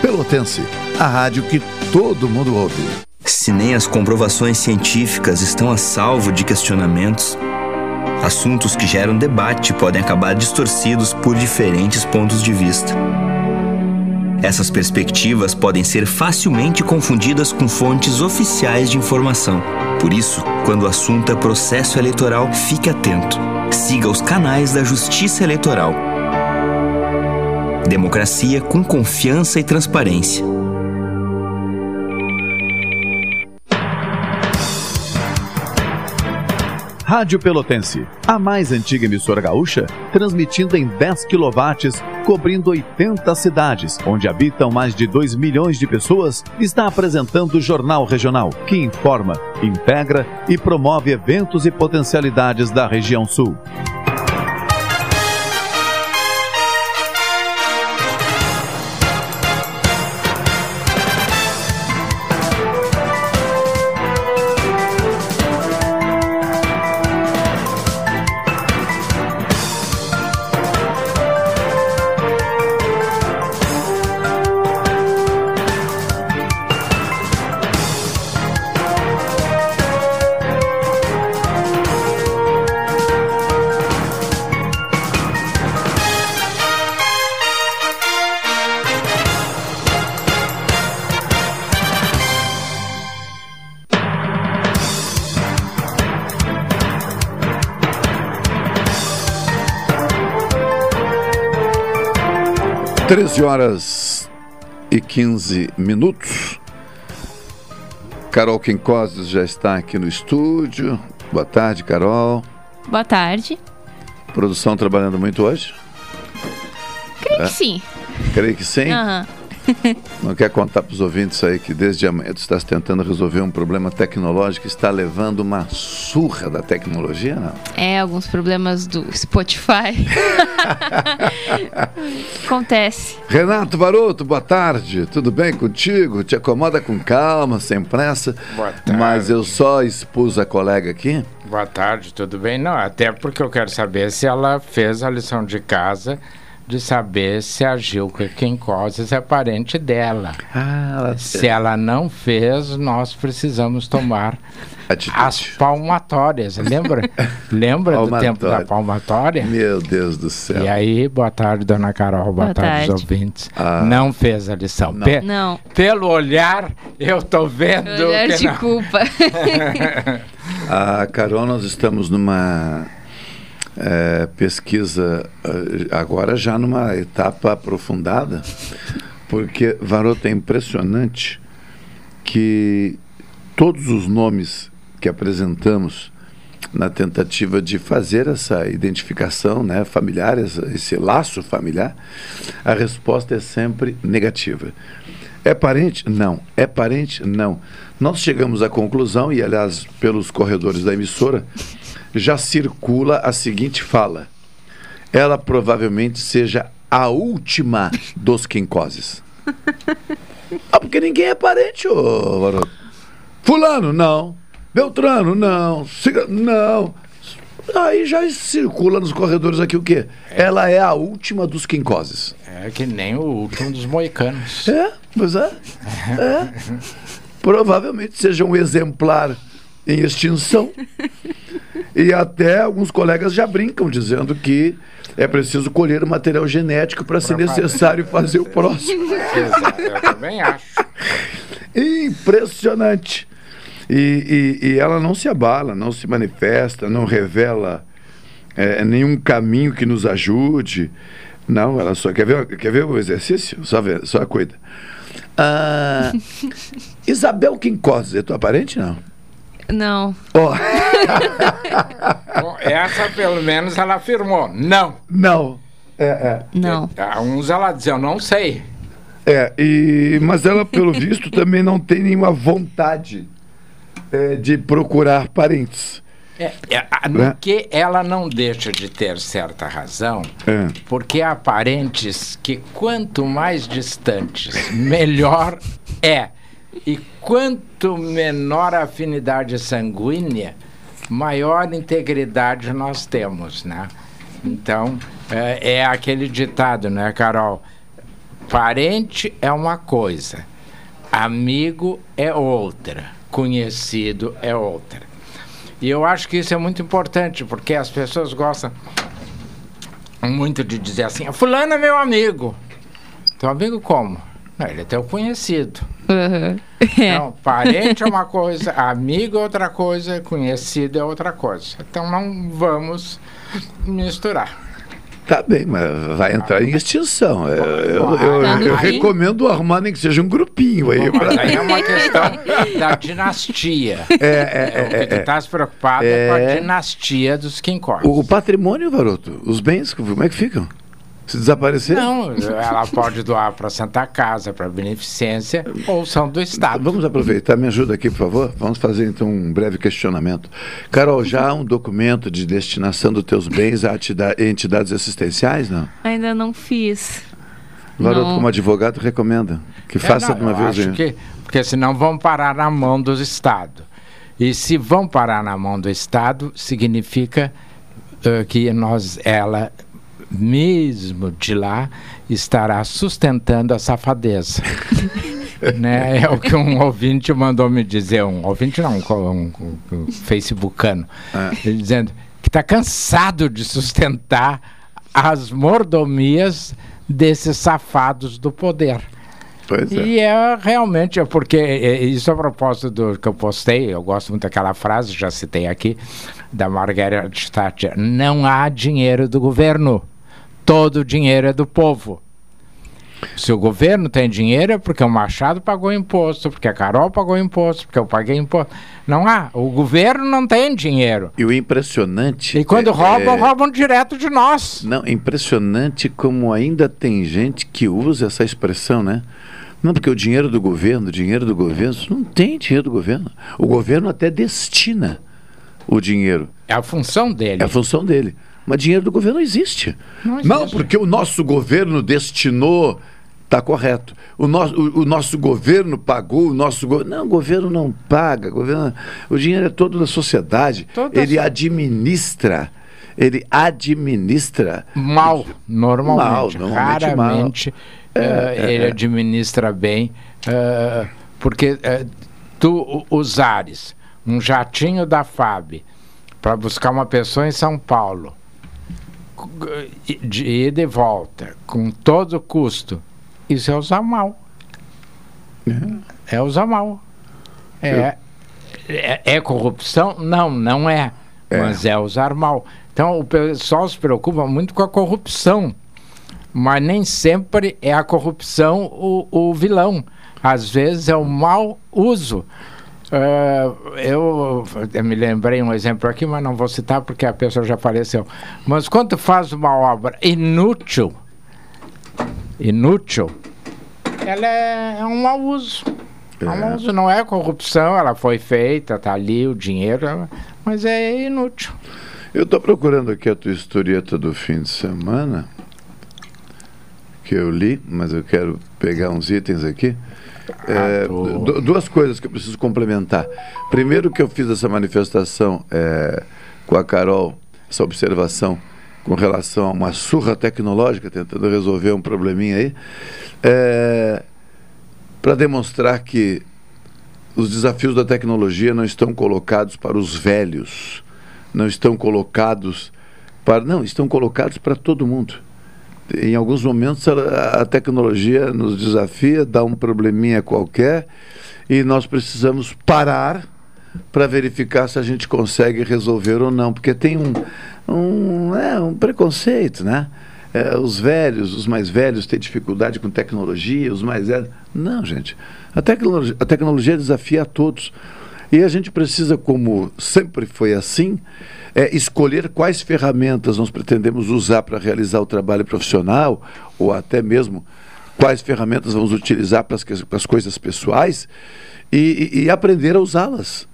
Pelotense, a rádio que todo mundo ouve. Se nem as comprovações científicas estão a salvo de questionamentos, assuntos que geram debate podem acabar distorcidos por diferentes pontos de vista. Essas perspectivas podem ser facilmente confundidas com fontes oficiais de informação. Por isso, quando o assunto é processo eleitoral, fique atento. Siga os canais da Justiça Eleitoral. Democracia com confiança e transparência. Rádio Pelotense, a mais antiga emissora gaúcha, transmitindo em 10 kW, cobrindo 80 cidades, onde habitam mais de 2 milhões de pessoas, está apresentando o Jornal Regional, que informa, integra e promove eventos e potencialidades da região sul. Treze horas e 15 minutos. Carol Quincoses já está aqui no estúdio. Boa tarde, Carol. Boa tarde. Produção trabalhando muito hoje? Creio É? que sim. Creio que sim. Aham. Não quer contar para os ouvintes aí que desde amanhã tu estás tentando resolver um problema tecnológico e está levando uma surra da tecnologia, não? É, alguns problemas do Spotify. Acontece. Renato Varoto, boa tarde. Tudo bem contigo? Te acomoda com calma, sem pressa. Boa tarde. Mas eu só expus a colega aqui. Boa tarde, tudo bem? Não, até porque eu quero saber se ela fez a lição de casa de saber se a Gilca Quincoses é parente dela. Ah, Se ela não fez, nós precisamos tomar as palmatórias. Lembra? Lembra do tempo da palmatória? Meu Deus do céu. E aí, boa tarde, dona Carol, boa, Boa tarde, tarde. ouvintes. Ah. Não fez a lição. Não. Pe- Não. Pelo olhar, eu tô vendo Olhar que de não. culpa. A Carol, nós estamos numa eh, pesquisa, eh, agora já numa etapa aprofundada, porque, Varoto, é impressionante que todos os nomes que apresentamos na tentativa de fazer essa identificação né, familiar, esse laço familiar, a resposta é sempre negativa. É parente? Não. É parente? Não. Nós chegamos à conclusão, e aliás, pelos corredores da emissora, já circula a seguinte fala. Ela provavelmente seja a última dos quincoses. Ah, porque ninguém é parente, ô Varoto. Fulano, não. Beltrano, não. Ciga- não. Aí já circula nos corredores aqui o quê? Ela é a última dos quincoses. É que nem o último dos moicanos. É, pois é. É. Provavelmente seja um exemplar em extinção. E até alguns colegas já brincam dizendo que é preciso colher o material genético para, se necessário, fazer o próximo. Exato, eu também acho. Impressionante. E, e- e ela não se abala, não se manifesta, não revela é, nenhum caminho que nos ajude. Não, ela só quer ver, quer ver o exercício? Só, ver, só cuida. Ah, Isabel Quincoses, é tua parente? Não. Não. Ó, Bom, essa pelo menos ela afirmou. Não. não. É, é. Não. A uns ela diz, eu não sei. É, e, mas ela, pelo visto, também não tem nenhuma vontade é, de procurar parentes. É, é, a- no Né? que ela não deixa de ter certa razão, É. porque há parentes que quanto mais distantes, melhor é. E quanto menor a afinidade sanguínea, maior integridade nós temos, né? Então, é, é aquele ditado, né, Carol? Parente é uma coisa, amigo é outra, conhecido é outra. E eu acho que isso é muito importante, porque as pessoas gostam muito de dizer assim: Fulano é meu amigo. Teu amigo como? Não, ele é teu conhecido. Então, parente é uma coisa, amigo é outra coisa, conhecido é outra coisa. Então não vamos misturar. Tá bem, mas vai entrar em extinção. Eu, eu- eu- Vai. eu Aí- recomendo arrumar nem que seja um grupinho aí. Mas pra- aí é uma questão da dinastia. É, é, o que tu é, estás preocupado é. com a É. dinastia dos Quincós. O, o patrimônio, Varoto, os bens, como é que ficam? Se desaparecer? Não, ela pode doar para Santa Casa, para beneficência, ou são do Estado. Vamos aproveitar, me ajuda aqui, por favor. Vamos fazer então um breve questionamento. Carol, já há um documento de destinação dos teus bens a entidades assistenciais, não? Ainda não fiz. Varoto, Não. como advogado, recomenda que É, faça não, de uma vez. acho que, porque senão vão parar na mão do Estado. E se vão parar na mão do Estado, significa eh, que nós, ela mesmo de lá, estará sustentando a safadeza. né? É o que um ouvinte mandou me dizer, um ouvinte não, um, um, um- facebookano, ele dizendo que está cansado de sustentar as mordomias desses safados do poder. Pois é. E é realmente, é porque é, isso a propósito do que eu postei, eu gosto muito daquela frase, já citei aqui, da Margaret Thatcher: não há dinheiro do governo, todo o dinheiro é do povo. Se o governo tem dinheiro é porque o Machado pagou imposto, porque a Carol pagou imposto, porque eu paguei imposto. Não há. O governo não tem dinheiro. E o impressionante. E quando é- roubam, é- roubam direto de nós. Não, é impressionante como ainda tem gente que usa essa expressão, né? Não, porque o dinheiro do governo, o dinheiro do governo, não tem dinheiro do governo. O governo até destina o dinheiro. É a função dele. É a função dele. Mas dinheiro do governo não existe. Não Não, porque o nosso governo destinou. Está correto. O, nosso o, o nosso governo pagou, o nosso go... Não, o governo não paga. O, governo... o dinheiro é todo da sociedade. Toda ele administra. Ele administra. Mal, normalmente. Mal, normalmente Raramente mal. É, é, ele é. administra bem, eh, porque eh, tu usares um jatinho da FAB para buscar uma pessoa em São Paulo, de ida e volta, com todo o custo, isso é usar mal. É usar mal. É, é, é corrupção? Não, não é. Mas é usar mal. Então o pessoal se preocupa muito com a corrupção. Mas nem sempre é a corrupção o, o vilão. Às vezes é o mau uso. É, eu, eu me lembrei um exemplo aqui, mas não vou citar porque a pessoa já faleceu. Mas quando faz uma obra inútil, inútil, ela é, é um mau uso. É. um mau uso, não é corrupção, ela foi feita, está ali o dinheiro, mas é inútil. Eu estou procurando aqui a tua historieta do fim de semana, que eu li, mas eu quero pegar uns itens aqui. É, du- duas coisas que eu preciso complementar. Primeiro que eu fiz essa manifestação é, com a Carol, essa observação com relação a uma surra tecnológica, tentando resolver um probleminha aí, para demonstrar que os desafios da tecnologia não estão colocados para os velhos, não estão colocados para. Não, estão colocados para todo mundo. Em alguns momentos a, tecnologia nos desafia, dá um probleminha qualquer e nós precisamos parar para verificar se a gente consegue resolver ou não, porque tem um, um, é, um preconceito, né? É, os velhos, os mais velhos têm dificuldade com tecnologia, os mais velhos. Não, gente. A tecnologia, a tecnologia desafia a todos. E a gente precisa, como sempre foi assim, é, escolher quais ferramentas nós pretendemos usar para realizar o trabalho profissional, ou até mesmo quais ferramentas vamos utilizar para as, as coisas pessoais, e, e- e aprender a usá-las.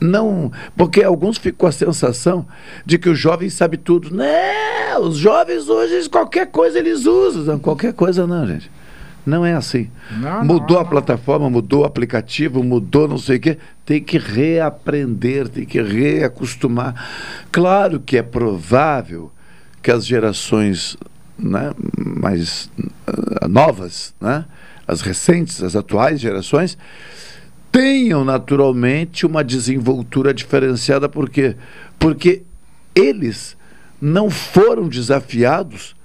não. Porque alguns ficam com a sensação de que o jovem sabe tudo. Não, os jovens hoje, qualquer coisa eles usam. Qualquer coisa não, gente. Não é assim. Não, mudou não, a plataforma, mudou o aplicativo, mudou não sei o quê. Tem que reaprender, tem que reacostumar. Claro que é provável que as gerações né, mais uh, novas, né, as recentes, as atuais gerações, tenham naturalmente uma desenvoltura diferenciada. Por quê? Porque eles não foram desafiados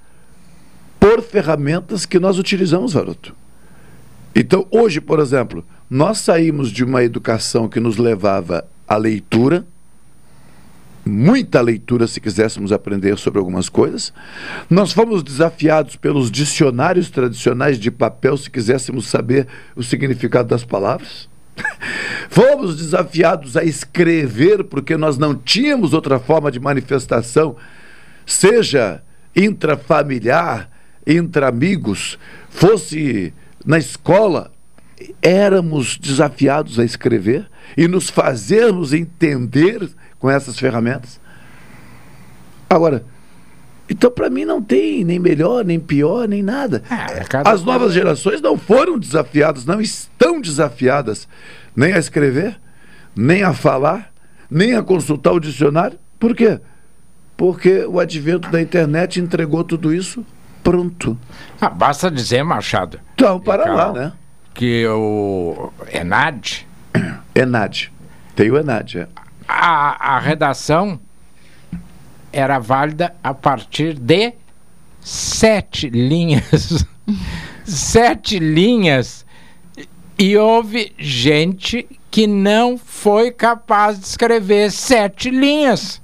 por ferramentas que nós utilizamos, garoto. Então, hoje, por exemplo, nós saímos de uma educação que nos levava à leitura, muita leitura se quiséssemos aprender sobre algumas coisas. Nós fomos desafiados pelos dicionários tradicionais de papel se quiséssemos saber o significado das palavras. Fomos desafiados a escrever porque nós não tínhamos outra forma de manifestação, seja intrafamiliar, entre amigos, fosse na escola, éramos desafiados a escrever e nos fazermos entender com essas ferramentas. Agora, então para mim não tem nem melhor, nem pior, nem nada. As novas gerações não foram desafiadas, não estão desafiadas nem a escrever, nem a falar, nem a consultar o dicionário. Por quê? Porque o advento da internet entregou tudo isso pronto. Ah, basta dizer, Machado. Então, para lá, né? Que o Enad. Enad. Tem o Enad, é. A, a redação era válida a partir de sete linhas. sete linhas. E houve gente que não foi capaz de escrever sete linhas.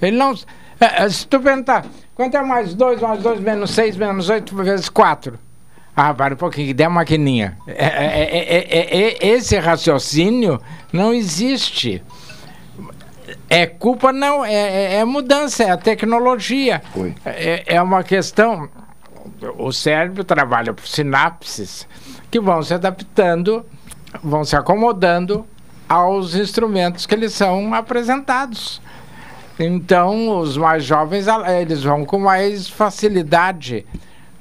Ele não. Se tu perguntar, quanto é mais 2 mais 2 menos 6 menos 8 vezes 4? Ah, para um pouquinho, que der maquininha. É, é, é, esse raciocínio não existe. É culpa, não, é, mudança, é a tecnologia. É, uma questão. O cérebro trabalha por sinapses que vão se adaptando, vão se acomodando aos instrumentos que eles são apresentados. Então, os mais jovens, eles vão com mais facilidade.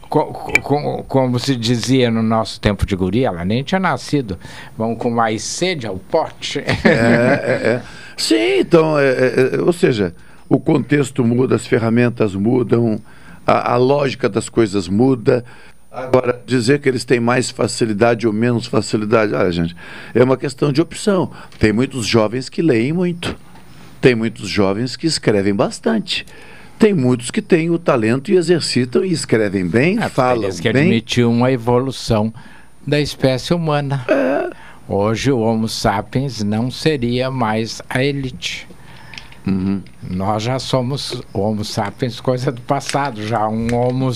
Com, com, como se dizia no nosso tempo de guria, ela nem tinha nascido. Vão com mais sede ao pote. É, é, é. Sim, então, é, é, é, ou seja, o contexto muda, as ferramentas mudam, a, a lógica das coisas muda. Agora, dizer que eles têm mais facilidade ou menos facilidade, olha, gente, é uma questão de opção. Tem muitos jovens que leem muito. Tem muitos jovens que escrevem bastante. Tem muitos que têm o talento e exercitam e escrevem bem, é, falam que bem. admitiu uma evolução da espécie humana. É. Hoje o Homo sapiens não seria mais a elite. Uhum. Nós já somos Homo sapiens, coisa do passado, já um Homo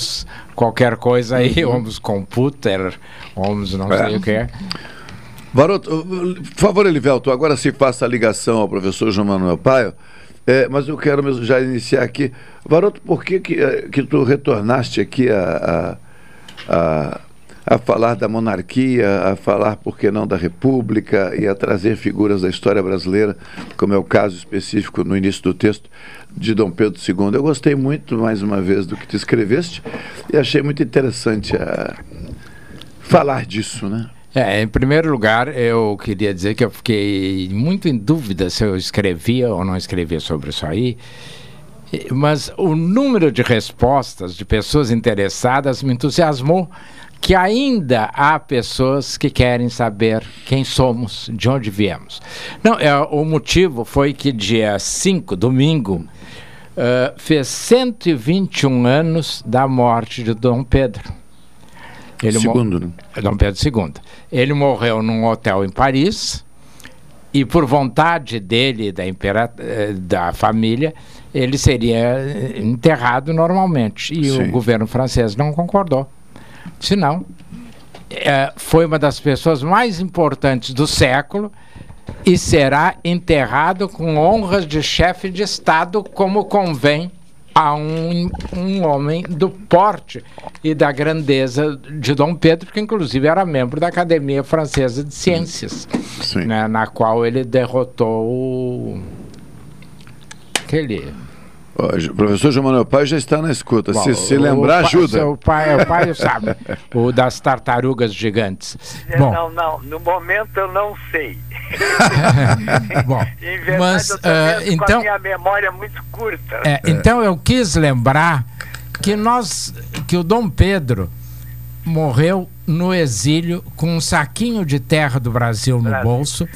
qualquer coisa aí, uhum. Homo computer, Homo não é. sei o que é. Varoto, por favor, Elivelto, agora se faça a ligação ao professor João Manuel Paio, é, mas eu quero mesmo já iniciar aqui. Varoto, por que, que, eh, que tu retornaste aqui a, a, a, a falar da monarquia, a falar, por que não, da república e a trazer figuras da história brasileira, como é o caso específico no início do texto de Dom Pedro II? Eu gostei muito, mais uma vez, do que tu escreveste e achei muito interessante a, falar disso, né? É, em primeiro lugar, eu queria dizer que eu fiquei muito em dúvida se eu escrevia ou não escrevia sobre isso aí. Mas o número de respostas de pessoas interessadas me entusiasmou que ainda há pessoas que querem saber quem somos, de onde viemos. Não, é, o motivo foi que dia 5, domingo, uh, fez 121 anos da morte de Dom Pedro. Ele segundo, né? Dom Pedro II. Ele morreu num hotel em Paris e por vontade dele, da, impera eh, da família, ele seria eh, enterrado normalmente. E Sim. o governo francês não concordou. Se não, é, foi uma das pessoas mais importantes do século e será enterrado com honras de chefe de Estado, como convém a um, um homem do porte e da grandeza de Dom Pedro, que inclusive era membro da Academia Francesa de Ciências, né, na qual ele derrotou o- aquele. O professor João Manuel Pai já está na escuta. se Bom, se o lembrar, pai- ajuda. O pai, o pai sabe, o das tartarugas gigantes. É, Bom, Não, não, no momento eu não sei. Bom, em verdade, mas, eu tô mesmo com então- a minha memória muito curta. É, então eu quis lembrar que nós, que o Dom Pedro morreu no exílio com um saquinho de terra do Brasil no bolso,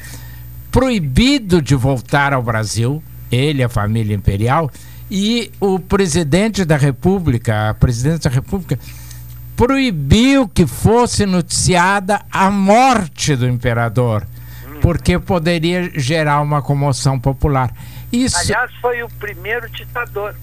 proibido de voltar ao Brasil, ele e a família imperial, e o presidente da República, a presidente da República, proibiu que fosse noticiada a morte do imperador, porque poderia gerar uma comoção popular. Isso Aliás, foi o primeiro ditador.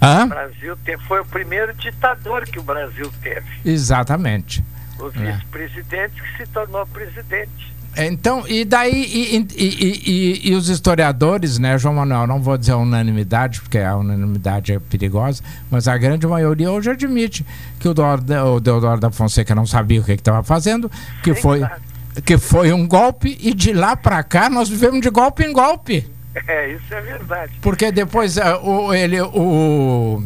Hã? O Brasil te- foi o primeiro ditador que o Brasil teve. Exatamente. O É. vice-presidente que se tornou presidente. É, Então, e daí, e, e- e- e- os historiadores, né, João Manuel, não vou dizer a unanimidade, porque a unanimidade é perigosa, mas a grande maioria hoje admite que o, Dor, o Deodoro da Fonseca não sabia o que estava fazendo, que foi, que foi um golpe, e de lá para cá nós vivemos de golpe em golpe. É, isso é verdade. Porque depois ah, o, ele, o,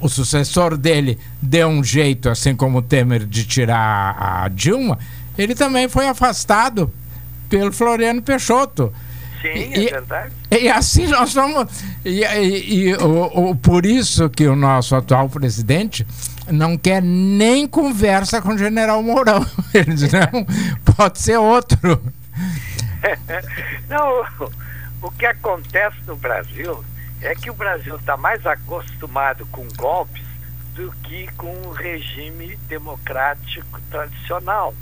o sucessor dele deu um jeito, assim como o Temer, de tirar a Dilma, ele também foi afastado pelo Floriano Peixoto. Sim, E- é verdade. E assim nós vamos. E, e- e o, o- por isso que o nosso atual presidente não quer nem conversa com o general Mourão. Ele diz, não, pode ser outro. Não, o que acontece no Brasil é que o Brasil está mais acostumado com golpes do que com o regime democrático tradicional,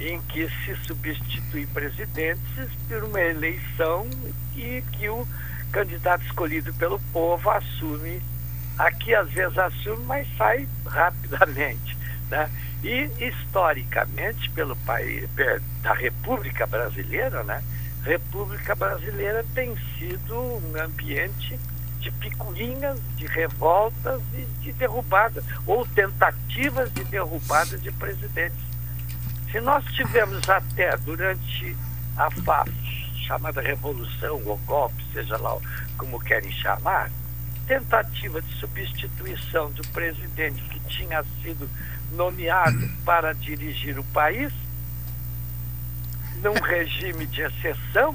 em que se substitui presidentes por uma eleição e que o candidato escolhido pelo povo assume. Aqui às vezes assume, mas sai rapidamente. Né? E historicamente, pelo país da República Brasileira, né? República Brasileira tem sido um ambiente de picuinhas, de revoltas e de derrubadas, ou tentativas de derrubada de presidentes. Se nós tivemos até durante a fa- chamada revolução ou golpe, seja lá como querem chamar, tentativa de substituição do presidente que tinha sido nomeado para dirigir o país, num regime de exceção,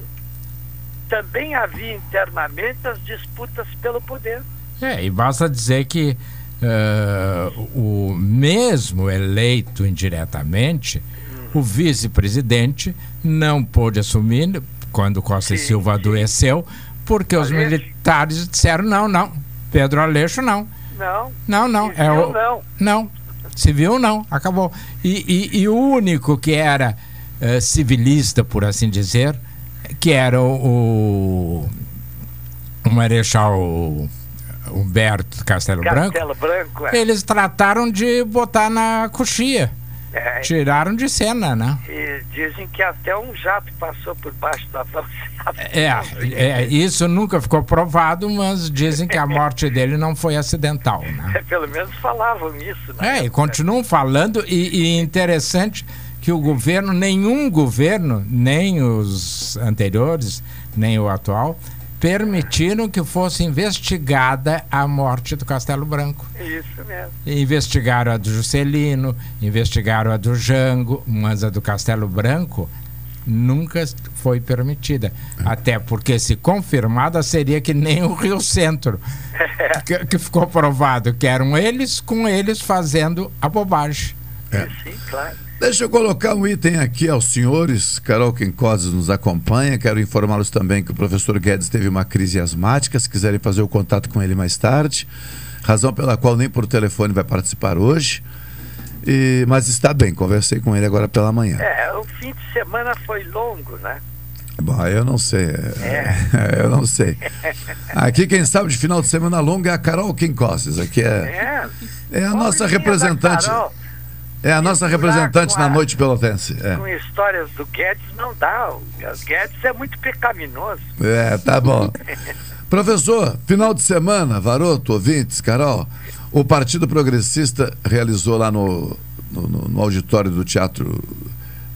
também havia internamente as disputas pelo poder. É, e basta dizer que eh, o mesmo eleito indiretamente, o vice-presidente não pôde assumir quando Costa e Silva adoeceu, porque os militares disseram: não, não, Pedro Aleixo não. Não. Não, não. é Civil, o, não. Não. Civil não, acabou. E, e- e o único que era eh, civilista, por assim dizer, que era o, o Marechal Humberto Castelo, Branco, Castelo Branco, é. eles trataram de botar na coxia. É. Tiraram de cena, né? E dizem que até um jato passou por baixo da avançada. É, é, isso nunca ficou provado, mas dizem que a morte dele não foi acidental, né? Pelo menos falavam isso, né? É, e continuam falando, e, e interessante que o governo, nenhum governo, nem os anteriores, nem o atual, permitiram que fosse investigada a morte do Castelo Branco. Isso mesmo. Investigaram a do Juscelino, investigaram a do Jango, mas a do Castelo Branco nunca foi permitida. Até porque, se confirmada, seria que nem o Rio Centro, que, que ficou provado que eram eles com eles fazendo a bobagem. Sim, claro. Deixa eu colocar um item aqui aos senhores. Carol Quincoses nos acompanha. Quero informá-los também que o professor Guedes teve uma crise asmática. Se quiserem fazer o contato com ele mais tarde. Razão pela qual nem por telefone vai participar hoje. E- mas está bem, conversei com ele agora pela manhã. É, o fim de semana foi longo, né? Bom, eu não sei. é, eu não sei. Aqui quem sabe de final de semana longa é a Carol Quincoses. Aqui é, É. é a nossa Pobrezinha da representante. Carol, É a nossa representante com na a- noite pelotense. É. Com histórias do Guedes não dá. O Guedes é muito pecaminoso. É, tá bom. Professor, final de semana, Varoto, ouvintes, Carol, o Partido Progressista realizou lá no, no, no auditório do Teatro,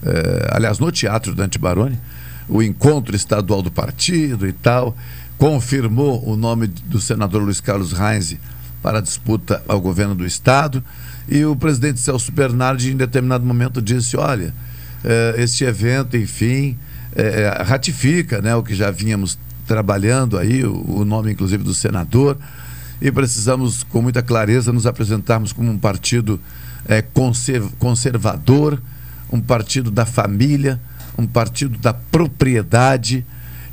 eh, aliás, no Teatro Dante Baroni, o encontro estadual do partido e tal, confirmou o nome do senador Luiz Carlos Reis para a disputa ao governo do Estado. E o presidente Celso Bernardi, em determinado momento, disse: olha, eh, este evento, enfim, eh, ratifica né, o que já vínhamos trabalhando aí, o, o nome, inclusive, do senador, e precisamos, com muita clareza, nos apresentarmos como um partido eh, conserv conservador, um partido da família, um partido da propriedade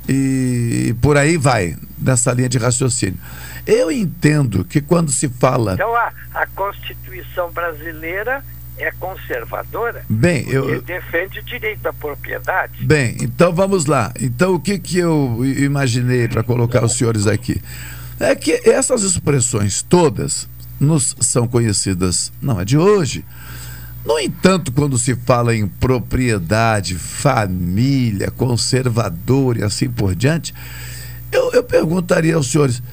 e por aí vai, nessa linha de raciocínio. Eu entendo que quando se fala. Então a, a Constituição brasileira é conservadora. Bem, eu. defende o direito à propriedade. Bem, então vamos lá. Então o que, que eu imaginei para colocar os senhores aqui? É que essas expressões todas nos são conhecidas, não é de hoje. No entanto, quando se fala em propriedade, família, conservador e assim por diante, eu, eu perguntaria aos senhores: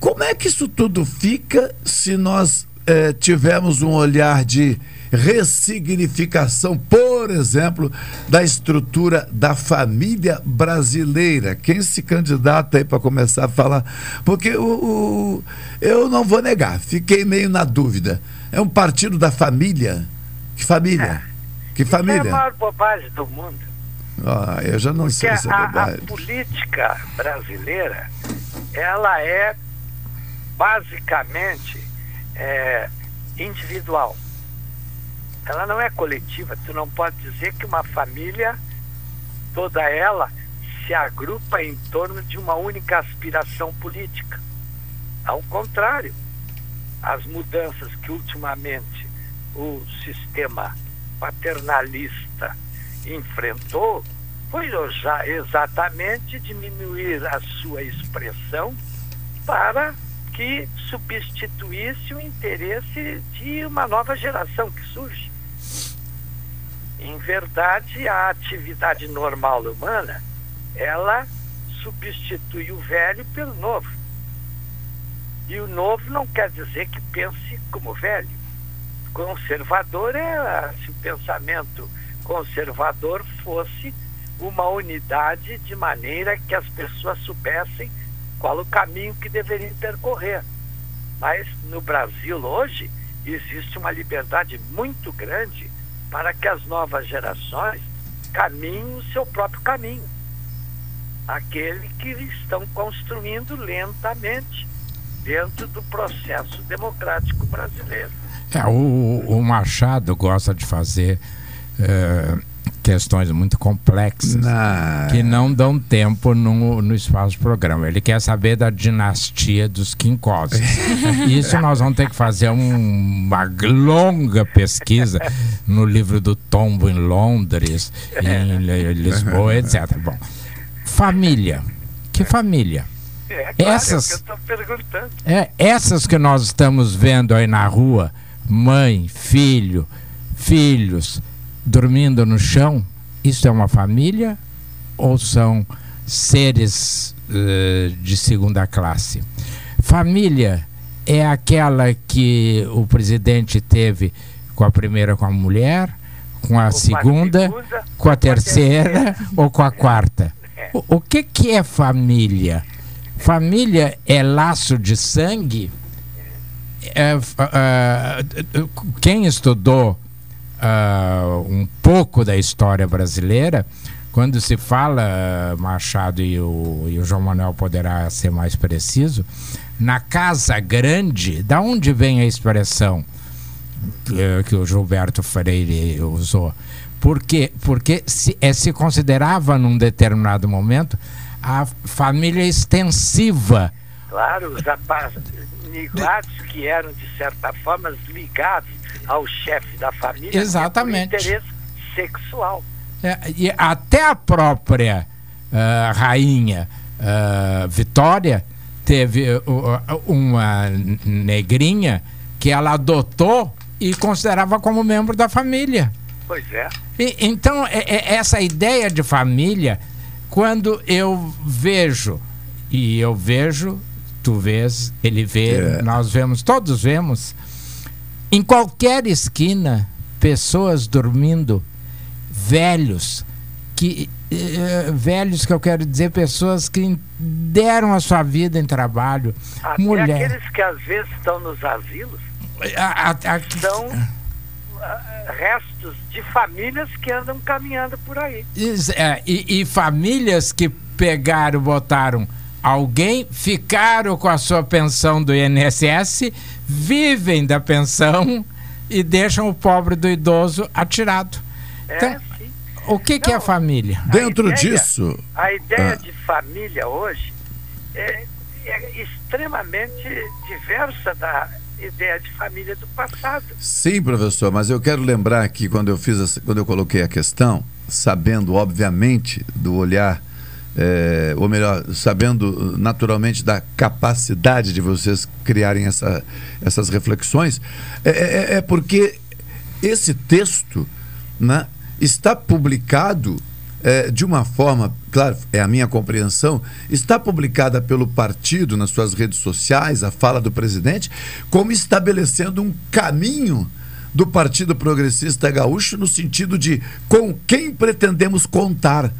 como é que isso tudo fica se nós eh, tivermos um olhar de ressignificação, por exemplo, da estrutura da família brasileira? Quem se candidata aí para começar a falar? Porque o, o, eu não vou negar, fiquei meio na dúvida. É um partido da família? Que família? Que família? Isso é a maior bobagem do mundo. Ah, eu já não Porque sei se é a, bobagem. a política brasileira, ela é basicamente é, individual. Ela não é coletiva. Tu não pode dizer que uma família, toda ela, se agrupa em torno de uma única aspiração política. Ao contrário, as mudanças que ultimamente o sistema paternalista enfrentou foi já exatamente diminuir a sua expressão para que substituísse o interesse de uma nova geração que surge. Em verdade, a atividade normal humana, ela substitui o velho pelo novo. E o novo não quer dizer que pense como velho. Conservador é se o pensamento conservador fosse uma unidade de maneira que as pessoas soubessem qual o caminho que deveriam percorrer. Mas no Brasil hoje existe uma liberdade muito grande para que as novas gerações caminhem o seu próprio caminho. Aquele que estão construindo lentamente dentro do processo democrático brasileiro. É, o, o Machado gosta de fazer eh, questões muito complexas que não dão tempo no, no espaço do programa. Ele quer saber da dinastia dos Quincoses. Isso nós vamos ter que fazer um- uma longa pesquisa no livro do Tombo em Londres, em Li- Lisboa, etc. Bom, família. Que família? É, claro, Essas- é eu estou perguntando. É, essas que nós estamos vendo aí na rua, mãe, filho, filhos, dormindo no chão, isso é uma família ou são seres eh, de segunda classe? Família é aquela que o presidente teve com a primeira com a mulher, com a segunda, com a terceira ou com a quarta? O, o que, que é família? Família é laço de sangue? É, ah, quem estudou ah, um pouco da história brasileira, quando se fala, ah, Machado e o, e o João Manuel poderá ser mais preciso, na Casa Grande, da onde vem a expressão eh, que o Gilberto Freire usou? Porque, porque se, eh, se considerava num determinado momento a família extensiva. Claro, os rapazes migrados que eram, de certa forma, ligados ao chefe da família Exatamente. por interesse sexual. É, e até a própria ah, rainha ah, Vitória teve uh, uh, uma negrinha que ela adotou e considerava como membro da família. Pois é. E, então, é- é essa ideia de família, quando eu vejo E eu vejo, tu vês, ele vê, É. nós vemos, todos vemos, em qualquer esquina, pessoas dormindo, velhos, que eh, velhos que eu quero dizer, pessoas que deram a sua vida em trabalho, Até mulher. aqueles que às vezes estão nos asilos A- a- a- são restos de famílias que andam caminhando por aí. Is- é, e, e famílias que pegaram, botaram alguém, ficaram com a sua pensão do INSS, vivem da pensão e deixam o pobre do idoso atirado. Então, o que, que é família? Dentro ideia- disso. A ideia Ah. de família hoje é, é extremamente diversa da ideia de família do passado. Sim, professor, mas eu quero lembrar que quando eu fiz, essa- quando eu coloquei a questão, sabendo obviamente do olhar, eh, ou melhor, sabendo naturalmente da capacidade de vocês criarem essa, essas reflexões, é, é- é porque esse texto né, está publicado eh, de uma forma, claro, é a minha compreensão, está publicada pelo partido nas suas redes sociais, a fala do presidente, como estabelecendo um caminho do Partido Progressista Gaúcho no sentido de com quem pretendemos contar.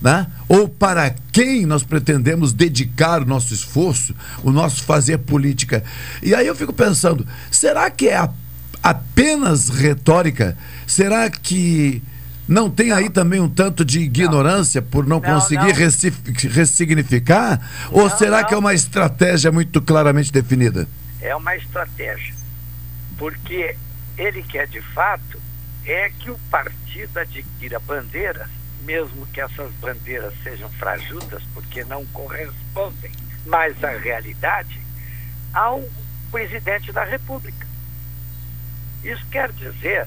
Né? Ou para quem nós pretendemos dedicar o nosso esforço, o nosso fazer política. E aí eu fico pensando, será que é a- apenas retórica? Será que não tem aí também um tanto de ignorância por não, Não, conseguir não. ressi- ressignificar? Ou Não, será não. que é uma estratégia muito claramente definida? É uma estratégia. Porque ele quer de fato é que o partido adquira bandeiras, mesmo que essas bandeiras sejam frajudas, porque não correspondem mais à realidade, ao presidente da República. Isso quer dizer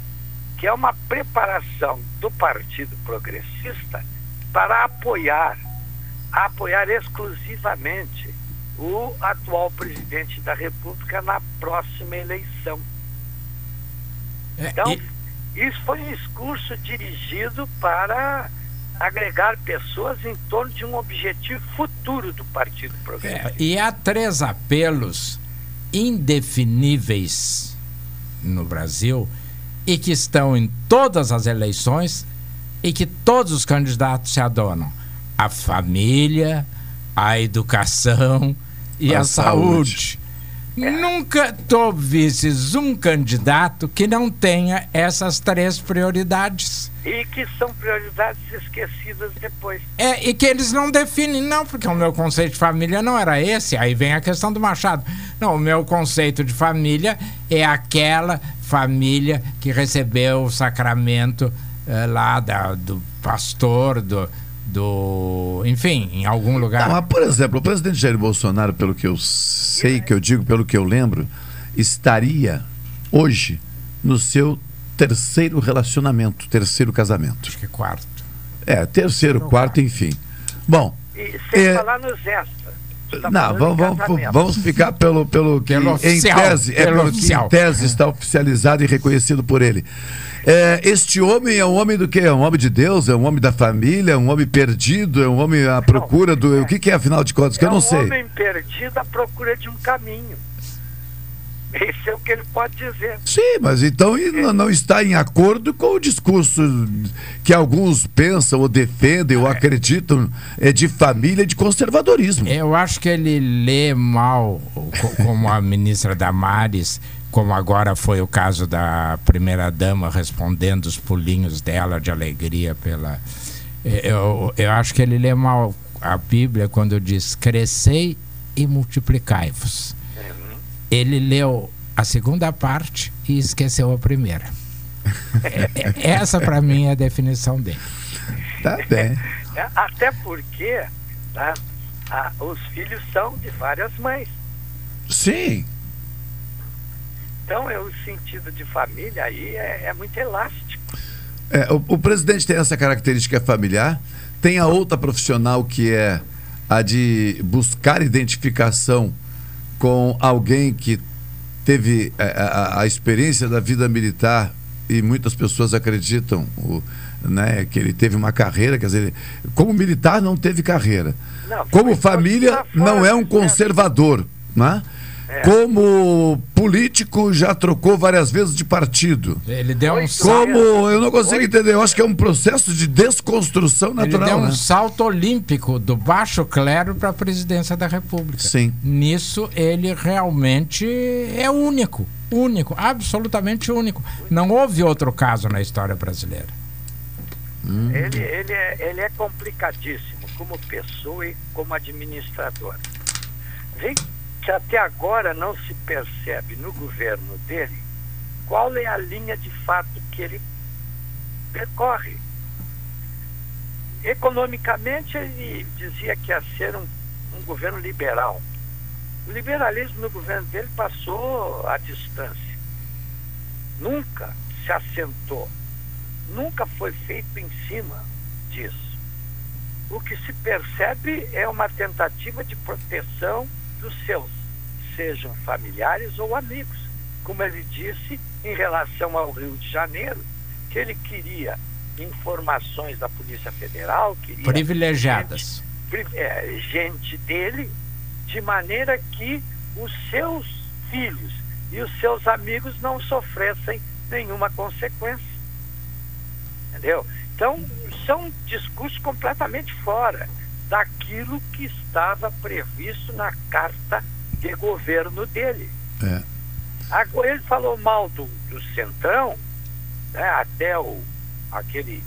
que é uma preparação do Partido Progressista para apoiar, apoiar exclusivamente o atual presidente da República na próxima eleição. Então, isso foi um discurso dirigido para agregar pessoas em torno de um objetivo futuro do Partido Progressista. E há três apelos indefiníveis no Brasil e que estão em todas as eleições e que todos os candidatos se adonam: a família, a educação e A a, saúde. saúde. Nunca tu visses um candidato que não tenha essas três prioridades. E que são prioridades esquecidas depois. É, e que eles não definem, não, porque o meu conceito de família não era esse. Aí vem a questão do Machado. Não, o meu conceito de família é aquela família que recebeu o sacramento eh, lá da, do pastor, do, do. Enfim, em algum lugar. Não, mas, por exemplo, o presidente Jair Bolsonaro, pelo que eu sei, que eu digo, pelo que eu lembro, estaria hoje no seu terceiro relacionamento, terceiro casamento. Acho que quarto. É, terceiro, quarto, enfim. Bom, E sem É. falar nos extras. Tá não, vamos, vamos, vamos ficar pelo, pelo que Pelo em oficial, tese, é pelo pelo que oficial. em tese está oficializado e reconhecido por ele. É, este homem é um homem do quê? É um homem de Deus? É um homem da família? É um homem perdido? É um homem à procura do. O que, que é, afinal de contas? Que é eu não um sei. homem perdido à procura de um caminho. Esse é o que ele pode dizer. Sim, mas então ele não- está em acordo com o discurso que alguns pensam ou defendem ou acreditam é de família e de conservadorismo. Eu acho que ele lê mal, co- como a ministra Damares, como agora foi o caso da primeira-dama respondendo os pulinhos dela de alegria pela. Eu, eu acho que ele lê mal a Bíblia quando diz: crescei e multiplicai-vos. Ele leu a segunda parte e esqueceu a primeira. É- é- Essa, para mim, é a definição dele. Tá bem. É, Até porque tá, a- os filhos são de várias mães. Sim. Então é o sentido de família aí é, é muito elástico. É, o, o presidente tem essa característica familiar, tem a outra profissional que é a de buscar identificação com alguém que teve é, a, a- a experiência da vida militar e muitas pessoas acreditam o- né? Que ele teve uma carreira, quer dizer, como militar não teve carreira. Não, Como família não é um conservador, né? É. Como político já trocou várias vezes de partido. Ele deu um Como eu não consigo entender, eu acho que é um processo de desconstrução Ele natural. deu um né? salto olímpico do baixo clero para a presidência da República. Sim. Nisso ele realmente é único, único, absolutamente único. Não houve outro caso na história brasileira. Ele, ele, é, ele é complicadíssimo como pessoa e como administrador. Vem que até agora não se percebe no governo dele qual é a linha de fato que ele percorre. Economicamente, ele dizia que ia ser um, um governo liberal. O liberalismo no governo dele passou à distância. Nunca se assentou nunca foi feito em cima disso. O que se percebe é uma tentativa de proteção dos seus, sejam familiares ou amigos. Como ele disse em relação ao Rio de Janeiro, que ele queria informações da Polícia Federal, queria Privilegiadas. gente, é, gente dele, de maneira que os seus filhos e os seus amigos não sofressem nenhuma consequência entendeu? Então, são discursos completamente fora daquilo que estava previsto na carta de governo dele. É. Agora, ele falou mal do, do Centrão, né, até o, aquele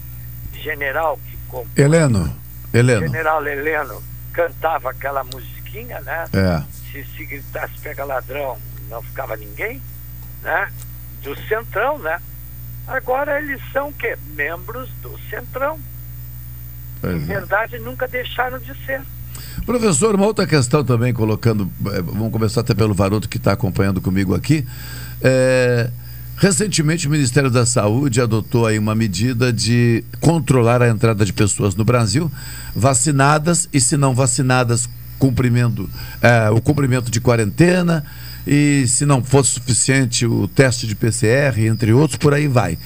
general que comprou, Heleno, Heleno. general Heleno, cantava aquela musiquinha, né? É. Se, se gritasse pega ladrão, não ficava ninguém, né? Do Centrão, né? Agora eles são o quê? Membros do Centrão. Pois Na é. verdade, nunca deixaram de ser. Professor, uma outra questão também, colocando. eh, Vamos começar até pelo Varoto que está acompanhando comigo aqui. É, recentemente, o Ministério da Saúde adotou aí uma medida de controlar a entrada de pessoas no Brasil, vacinadas e, se não vacinadas, cumprimento, eh, o cumprimento de quarentena. E se não fosse suficiente, o teste de PCR, entre outros, por aí vai.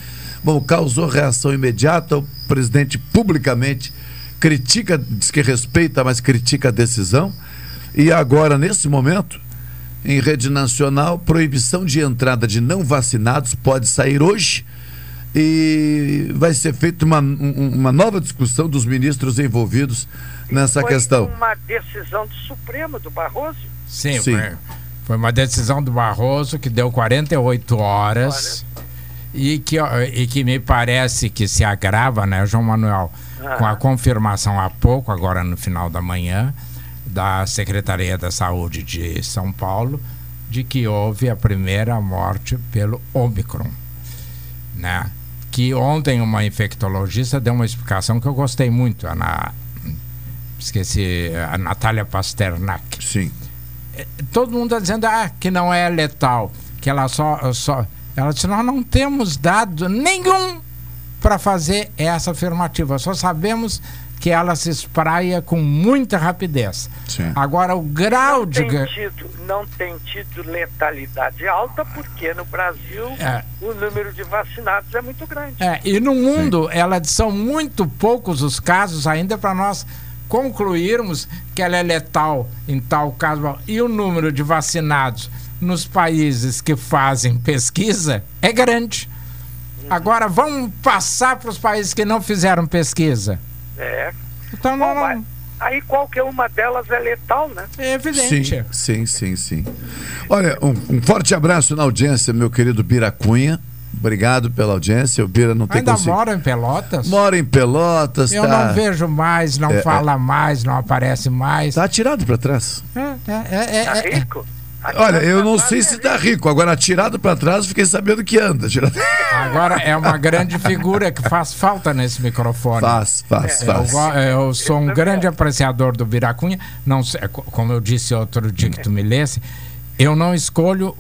Bom, causou reação imediata. O presidente publicamente critica, diz que respeita, mas critica a decisão. E agora, nesse momento, em rede nacional, proibição de entrada de não vacinados pode sair hoje e vai ser feita uma, um- uma nova discussão dos ministros envolvidos nessa Foi questão. uma decisão do Supremo, do Barroso. Sim, Sim. Foi, foi uma decisão do Barroso que deu 48 horas e que, e que me parece que se agrava, né, João Manuel, Ah. com a confirmação há pouco, agora no final da manhã, da Secretaria da Saúde de São Paulo, de que houve a primeira morte pelo Omicron. Né? Que ontem uma infectologista deu uma explicação que eu gostei muito, a na, esqueci, a Natália Pasternak. Sim. Todo mundo está dizendo ah, que não é letal, que ela só, só. Ela disse: nós não temos dado nenhum para fazer essa afirmativa, só sabemos que ela se espraia com muita rapidez. Sim. Agora, o grau de. Tem tido, não tem tido letalidade alta, porque no Brasil É. o número de vacinados é muito grande. É, e no mundo, ela são muito poucos os casos ainda para nós concluirmos que ela é letal em tal caso. E o número de vacinados nos países que fazem pesquisa é grande. Agora, vamos passar para os países que não fizeram pesquisa. É. Então, não, mas Aí qualquer uma delas é letal, né? É Sim, sim, sim, sim. Olha, um, um forte abraço na audiência, meu querido Bira Cunha. Obrigado pela audiência. O Bira não tem Ainda mora em Pelotas? Mora em Pelotas, Eu tá... não vejo mais, não É, fala mais, não aparece mais. Tá atirado para trás. É, é, é, Tá é, é. Olha, eu não sei se tá rico. Agora, atirado para trás, fiquei sabendo que anda. Atirado... Agora é uma grande figura que faz falta nesse microfone. Faz, faz, Eu faz. go- Eu, sou um grande apreciador do Viracunha. Não sei, co- como eu disse outro dia que tu me lesse, eu não escolho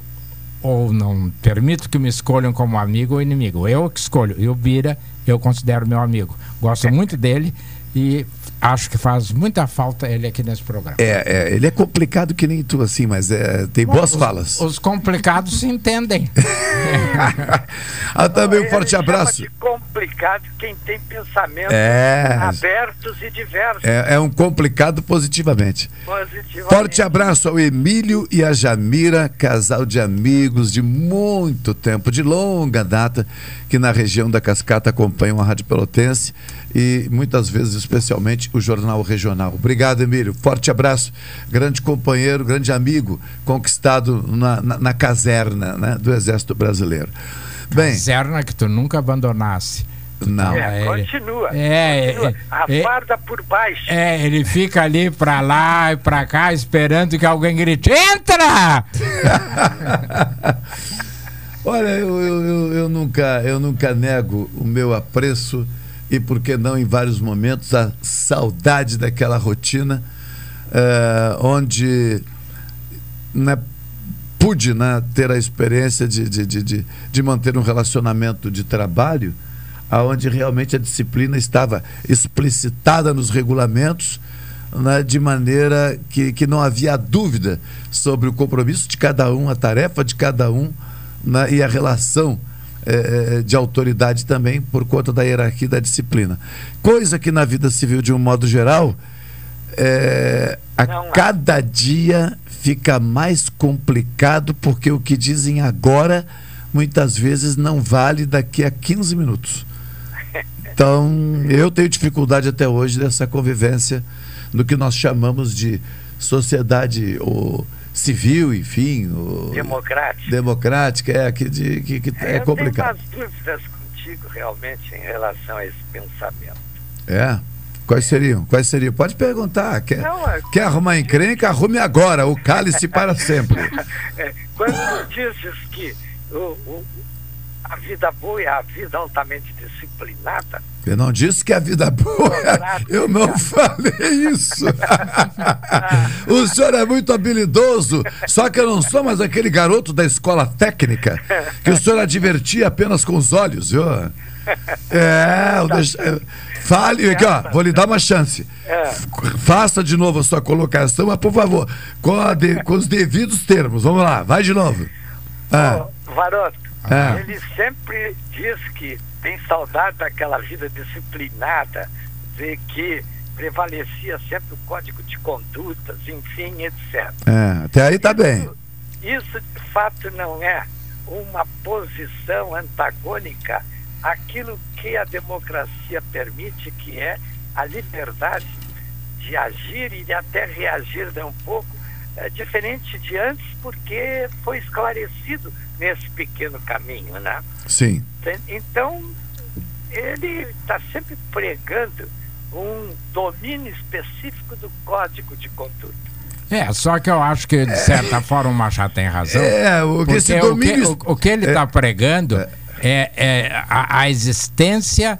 ou não permito que me escolham como amigo ou inimigo. Eu que escolho. E o Bira eu considero meu amigo. Gosto muito dele e acho que faz muita falta ele aqui nesse programa. É, é, ele é complicado que nem tu, assim, mas é, tem boas os, falas. Os complicados se entendem. ah, também um Ele forte chama abraço. de complicado quem tem pensamentos É. abertos e diversos. É, é um complicado positivamente. Positivamente. Forte abraço ao Emílio e a Jamira, casal de amigos de muito tempo, de longa data, que na região da Cascata acompanham a Rádio Pelotense e muitas vezes, especialmente, o Jornal Regional. Obrigado, Emílio. Forte abraço. Grande companheiro, grande amigo, conquistado na, na, na caserna né, do Exército Brasileiro. Bem, Caserna que tu nunca abandonasse. Não. É, continua. É, continua. é, a é. farda por baixo. É, ele fica ali pra lá e pra cá esperando que alguém grite: Entra! Olha, eu, eu, eu, eu nunca, eu nunca nego o meu apreço e, por que não, em vários momentos, a saudade daquela rotina eh, onde né, pude né, ter a experiência de, de, de, de, manter um relacionamento de trabalho aonde realmente a disciplina estava explicitada nos regulamentos né, de maneira que, que não havia dúvida sobre o compromisso de cada um, a tarefa de cada um né, e a relação eh, eh, de autoridade também por conta da hierarquia e da disciplina. Coisa que na vida civil, de um modo geral, eh, a cada dia fica mais complicado porque o que dizem agora muitas vezes não vale daqui a 15 minutos. Então, eu tenho dificuldade até hoje dessa convivência no que nós chamamos de sociedade ou civil, enfim, ou Democrática. democrática, é que, de, que, que é Eu complicado. tenho umas dúvidas contigo, realmente, em relação a esse pensamento. É. Quais seriam? Quais seriam? Pode perguntar. Quer, Não, é- quer arrumar encrenca? Arrume agora. O cálice para sempre. É, quando tu dizes que o, o- a vida boa é a vida altamente disciplinada, Eu não disse que a vida boa. Eu não falei isso. o senhor é muito habilidoso, só que eu não sou mais aquele garoto da escola técnica que o senhor advertia apenas com os olhos, viu? É, eu deixo- é, fale aqui, ó, vou lhe dar uma chance. Faça de novo a sua colocação, mas por favor, com, de- com os devidos termos. Vamos lá, vai de novo. Ah, Varoto, É. ele sempre diz que tem saudade daquela vida disciplinada, de que prevalecia sempre o código de condutas, enfim, etc. é, até aí tá bem. Isso de fato não é uma posição antagônica àquilo que a democracia permite, que é a liberdade de agir e de até reagir né, um pouco é, diferente de antes, porque foi esclarecido nesse pequeno caminho, né? Sim. Então, ele está sempre pregando um domínio específico do código de conduta. É, só que eu acho que, de certa forma, o Machado tem razão. É, o que esse o domínio- que, o, o que ele está pregando é, é a, a existência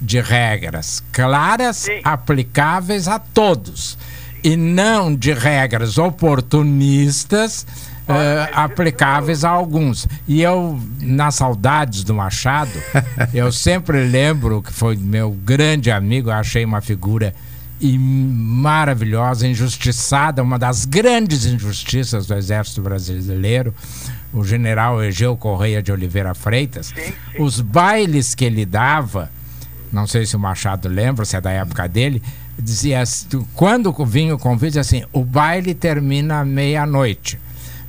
de regras claras, aplicáveis a todos. E não de regras oportunistas eh, aplicáveis a alguns. E eu, nas saudades do Machado, eu sempre lembro que foi meu grande amigo, achei uma figura e maravilhosa, injustiçada, uma das grandes injustiças do Exército Brasileiro, o general Egeu Correia de Oliveira Freitas, os bailes que ele dava, não sei se o Machado lembra, se é da época dele, dizia assim, quando vinha o convite, assim, o baile termina à meia-noite.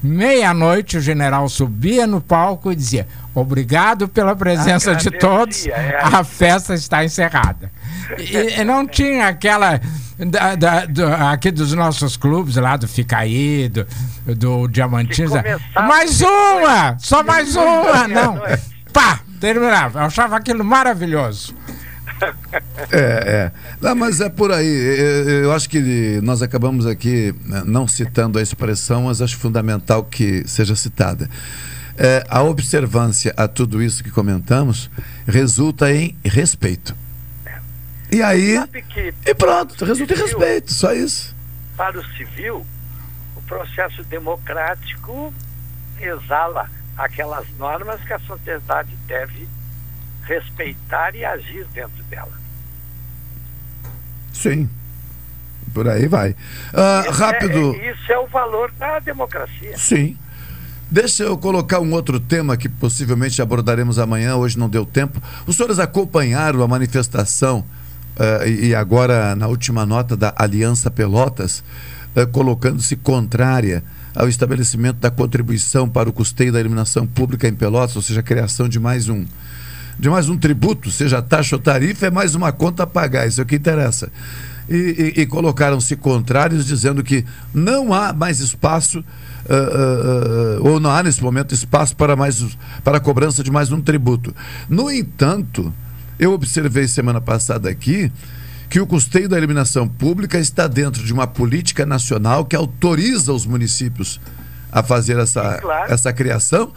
Meia-noite o general subia no palco e dizia: Obrigado pela presença de todos, é. a festa está encerrada. E, e não tinha aquela. da- da- do- aqui dos nossos clubes, lá do Ficaí, do, do Diamantins. Mais uma! Só mais uma! Não! Pá! Terminava. Eu achava aquilo maravilhoso. É, é. Não, mas é por aí. Eu, eu acho que nós acabamos aqui né, não citando a expressão, mas acho fundamental que seja citada. É, a observância a tudo isso que comentamos resulta em respeito. E aí. Que E pronto, resulta em respeito, só isso. Para o civil, o processo democrático exala aquelas normas que a sociedade deve respeitar e agir dentro dela. Sim, Por aí vai. Ah, rápido. É, isso é o valor da democracia. Sim. Deixa eu colocar um outro tema que possivelmente abordaremos amanhã, hoje não deu tempo. Os senhores acompanharam a manifestação uh, e agora na última nota da Aliança Pelotas, uh, colocando-se contrária ao estabelecimento da contribuição para o custeio da iluminação pública em Pelotas, ou seja, a criação de mais um de mais um tributo, seja taxa ou tarifa, é mais uma conta a pagar, isso é o que interessa. E, e, e colocaram-se contrários, dizendo que não há mais espaço, uh, uh, uh, ou não há nesse momento espaço para, mais, para a cobrança de mais um tributo. No entanto, eu observei semana passada aqui que o custeio da iluminação pública está dentro de uma política nacional que autoriza os municípios a fazer essa, claro. essa criação.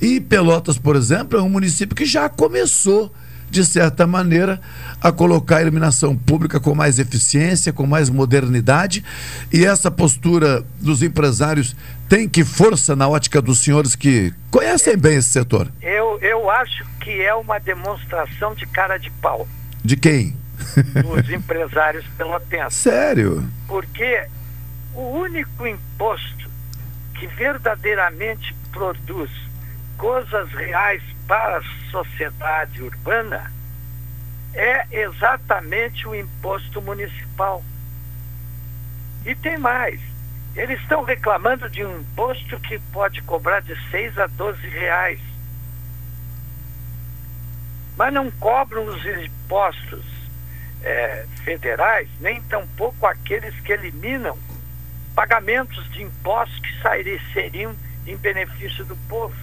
E Pelotas, por exemplo, é um município que já começou, de certa maneira, a colocar a iluminação pública com mais eficiência, com mais modernidade. E essa postura dos empresários tem que força na ótica dos senhores que conhecem bem esse setor? Eu, eu acho que é uma demonstração de cara de pau. De quem? Dos empresários pelotenses. Sério? Porque o único imposto que verdadeiramente produz coisas reais para a sociedade urbana é exatamente o imposto municipal. E tem mais. Eles estão reclamando de um imposto que pode cobrar de 6 a 12 reais. Mas não cobram os impostos é, federais, nem tampouco aqueles que eliminam pagamentos de impostos que seriam em benefício do povo.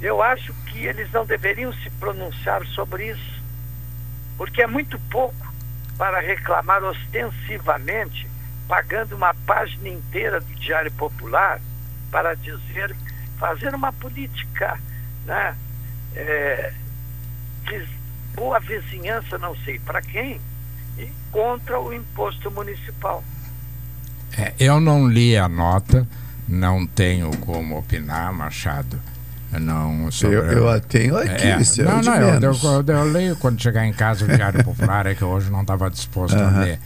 Eu acho que eles não deveriam se pronunciar sobre isso, porque é muito pouco para reclamar ostensivamente, pagando uma página inteira do Diário Popular para dizer, fazer uma política, né? É, de boa vizinhança, não sei para quem, e contra o imposto municipal. É, eu não li a nota, não tenho como opinar, Machado. Não, sobre... eu, eu tenho aqui, é, é não, não, eu, eu, eu, leio quando chegar em casa o Diário Popular, é que hoje não estava disposto uh -huh. a ler.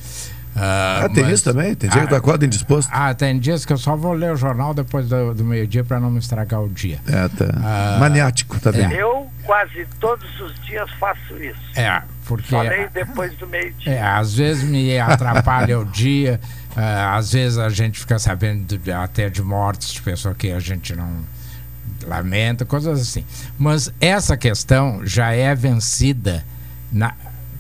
Uh, ah, tem mas, isso também? Tem dia ah, que tu acorda indisposto? Ah, tem dias que eu só vou ler o jornal depois do, do meio-dia para não me estragar o dia. É, tá. Uh, Maniático também. É. Eu quase todos os dias faço isso. É, porque. Só leio depois do meio-dia. É, às vezes me atrapalha o dia. Uh, às vezes a gente fica sabendo de, até de mortes de pessoas que a gente não lamenta, coisas assim. Mas essa questão já é vencida na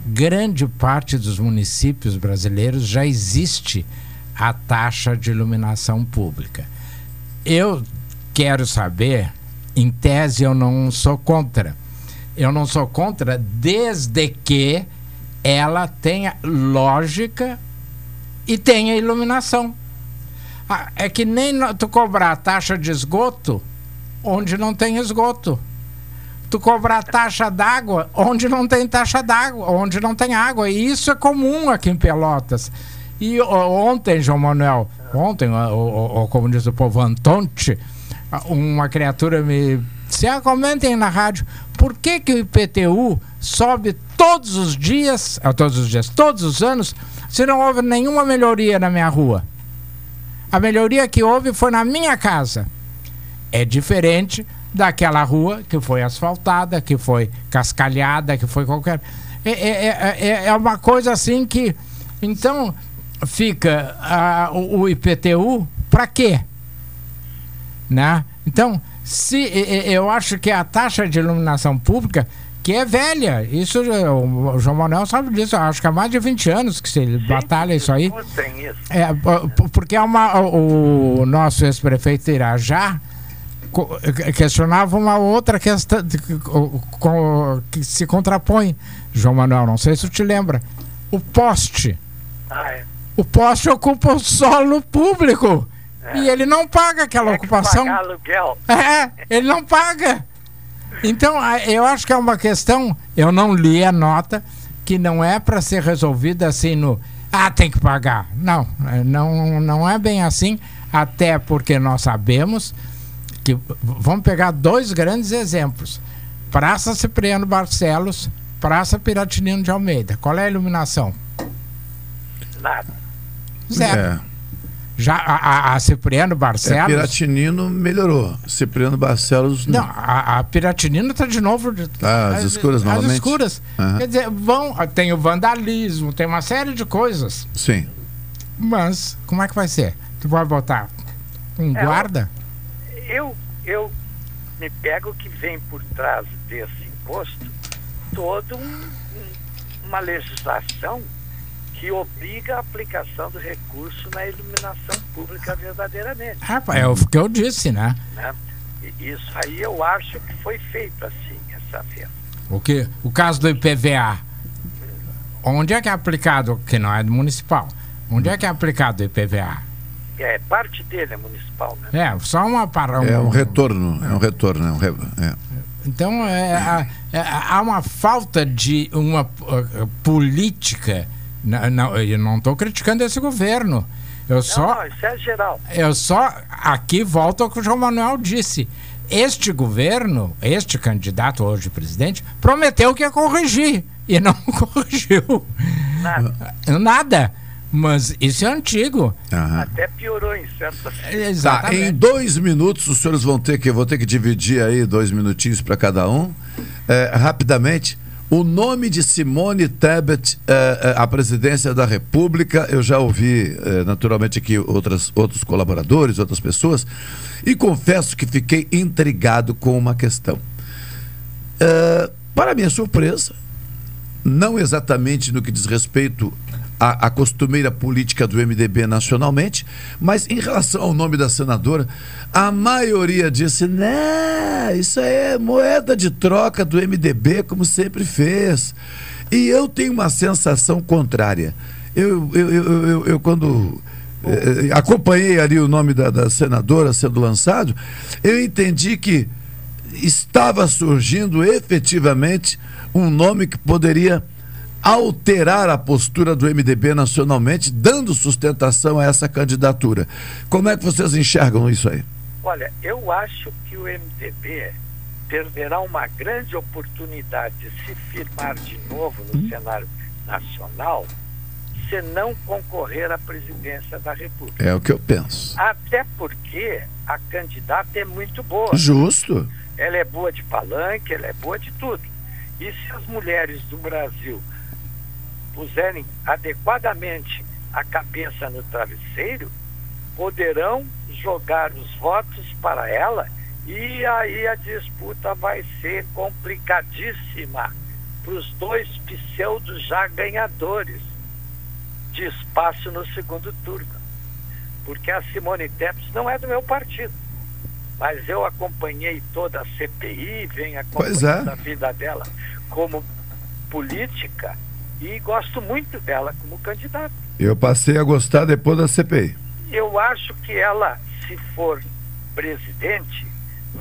grande parte dos municípios brasileiros já existe a taxa de iluminação pública. Eu quero saber, em tese eu não sou contra. Eu não sou contra desde que ela tenha lógica e tenha iluminação. Ah, é que nem tu cobrar taxa de esgoto onde não tem esgoto. Tu cobrar taxa d'água onde não tem taxa d'água, onde não tem água. E isso é comum aqui em Pelotas. E ontem, João Manuel, ontem, ou, como diz o povo, Antonte, uma criatura me se ah, comentem na rádio por que, que o IPTU sobe todos os dias, ah, todos os dias, todos os anos, se não houve nenhuma melhoria na minha rua. A melhoria que houve foi na minha casa. É diferente daquela rua que foi asfaltada, que foi cascalhada, que foi qualquer. É, é, é, é uma coisa assim que. Então, fica uh, o, o IPTU para quê? Né? Então, se eu acho que a taxa de iluminação pública que é velha. Isso o João Manuel sabe disso. Acho que há mais de 20 anos que se batalha isso aí. É, porque é uma, o, nosso ex-prefeito Irajá questionava uma outra questão que se contrapõe. João Manuel, não sei se tu te lembra. O poste. Ah, é. O poste ocupa o solo público. É. E ele não paga aquela é ocupação. aluguel. É, ele não paga. Então, eu acho que é uma questão, eu não li a nota, que não é para ser resolvida assim no. Ah, tem que pagar. Não, é, não, não é bem assim, até porque nós sabemos que. Vamos pegar dois grandes exemplos: Praça Cipriano Barcelos, Praça Piratinino de Almeida. Qual é a iluminação? Nada. Zero. É. Já a, a- a Cipriano É, Barcelos. Piratinino melhorou. Cipriano Barcelos Não, a, a Piratinina está de novo. de- Ah, às escuras novamente? escuras. Aham. Quer dizer, vão, tem o vandalismo, tem uma série de coisas. Sim. Mas, como é que vai ser? Tu vai botar um É, guarda? Eu, eu me pego que vem por trás desse imposto toda um- um- uma legislação que obriga a aplicação do recurso na iluminação pública verdadeiramente. Ah, pá, é o que eu disse, né? né? Isso aí eu acho que foi feito assim, essa vez. O, que, o caso do IPVA. Onde é que é aplicado, que não é municipal? Onde é que é aplicado o IPVA? É, parte dele é municipal, né? É, só uma para É um retorno. É um retorno. É um re- é. Então é, há- é, há uma falta de uma uh, política. Não, não, eu não estou criticando esse governo. Eu só, Não, isso é geral. eu só aqui volto ao que o João Manuel disse. Este governo, este candidato hoje presidente, prometeu que ia corrigir e não corrigiu Nada. nada. Mas isso é antigo. Até piorou em certas. Tá, em dois minutos, os senhores vão ter que, eu vou ter que dividir aí dois minutinhos para cada um. É, rapidamente, o nome de Simone Tebet é, é, à presidência da República, eu já ouvi é, naturalmente aqui outras, outros colaboradores, outras pessoas, e confesso que fiquei intrigado com uma questão. Para minha surpresa, não exatamente no que diz respeito à, à costumeira política do MDB nacionalmente, mas em relação ao nome da senadora, a maioria disse: né, isso aí é moeda de troca do MDB, como sempre fez. E eu tenho uma sensação contrária. Eu, eu, eu, eu, eu- eu, quando eh, eh, acompanhei ali o nome da, da senadora sendo lançado, eu entendi que estava surgindo efetivamente um nome que poderia alterar a postura do MDB nacionalmente, dando sustentação a essa candidatura. Como é que vocês enxergam isso aí? Olha, eu acho que o MDB perderá uma grande oportunidade de se firmar de novo no cenário nacional se não concorrer à presidência da República. É o que eu penso. Até porque a candidata é muito boa. Justo. Ela é boa de palanque, ela é boa de tudo. E se as mulheres do Brasil puserem adequadamente a cabeça no travesseiro, poderão jogar os votos para ela e aí a disputa vai ser complicadíssima para os dois pseudos já ganhadores de espaço no segundo turno. Porque a Simone Tebet não é do meu partido. Mas eu acompanhei toda a CPI, venho é. acompanhando a vida dela como política e gosto muito dela como candidata. Eu passei a gostar depois da CPI. Eu acho que ela, se for presidente,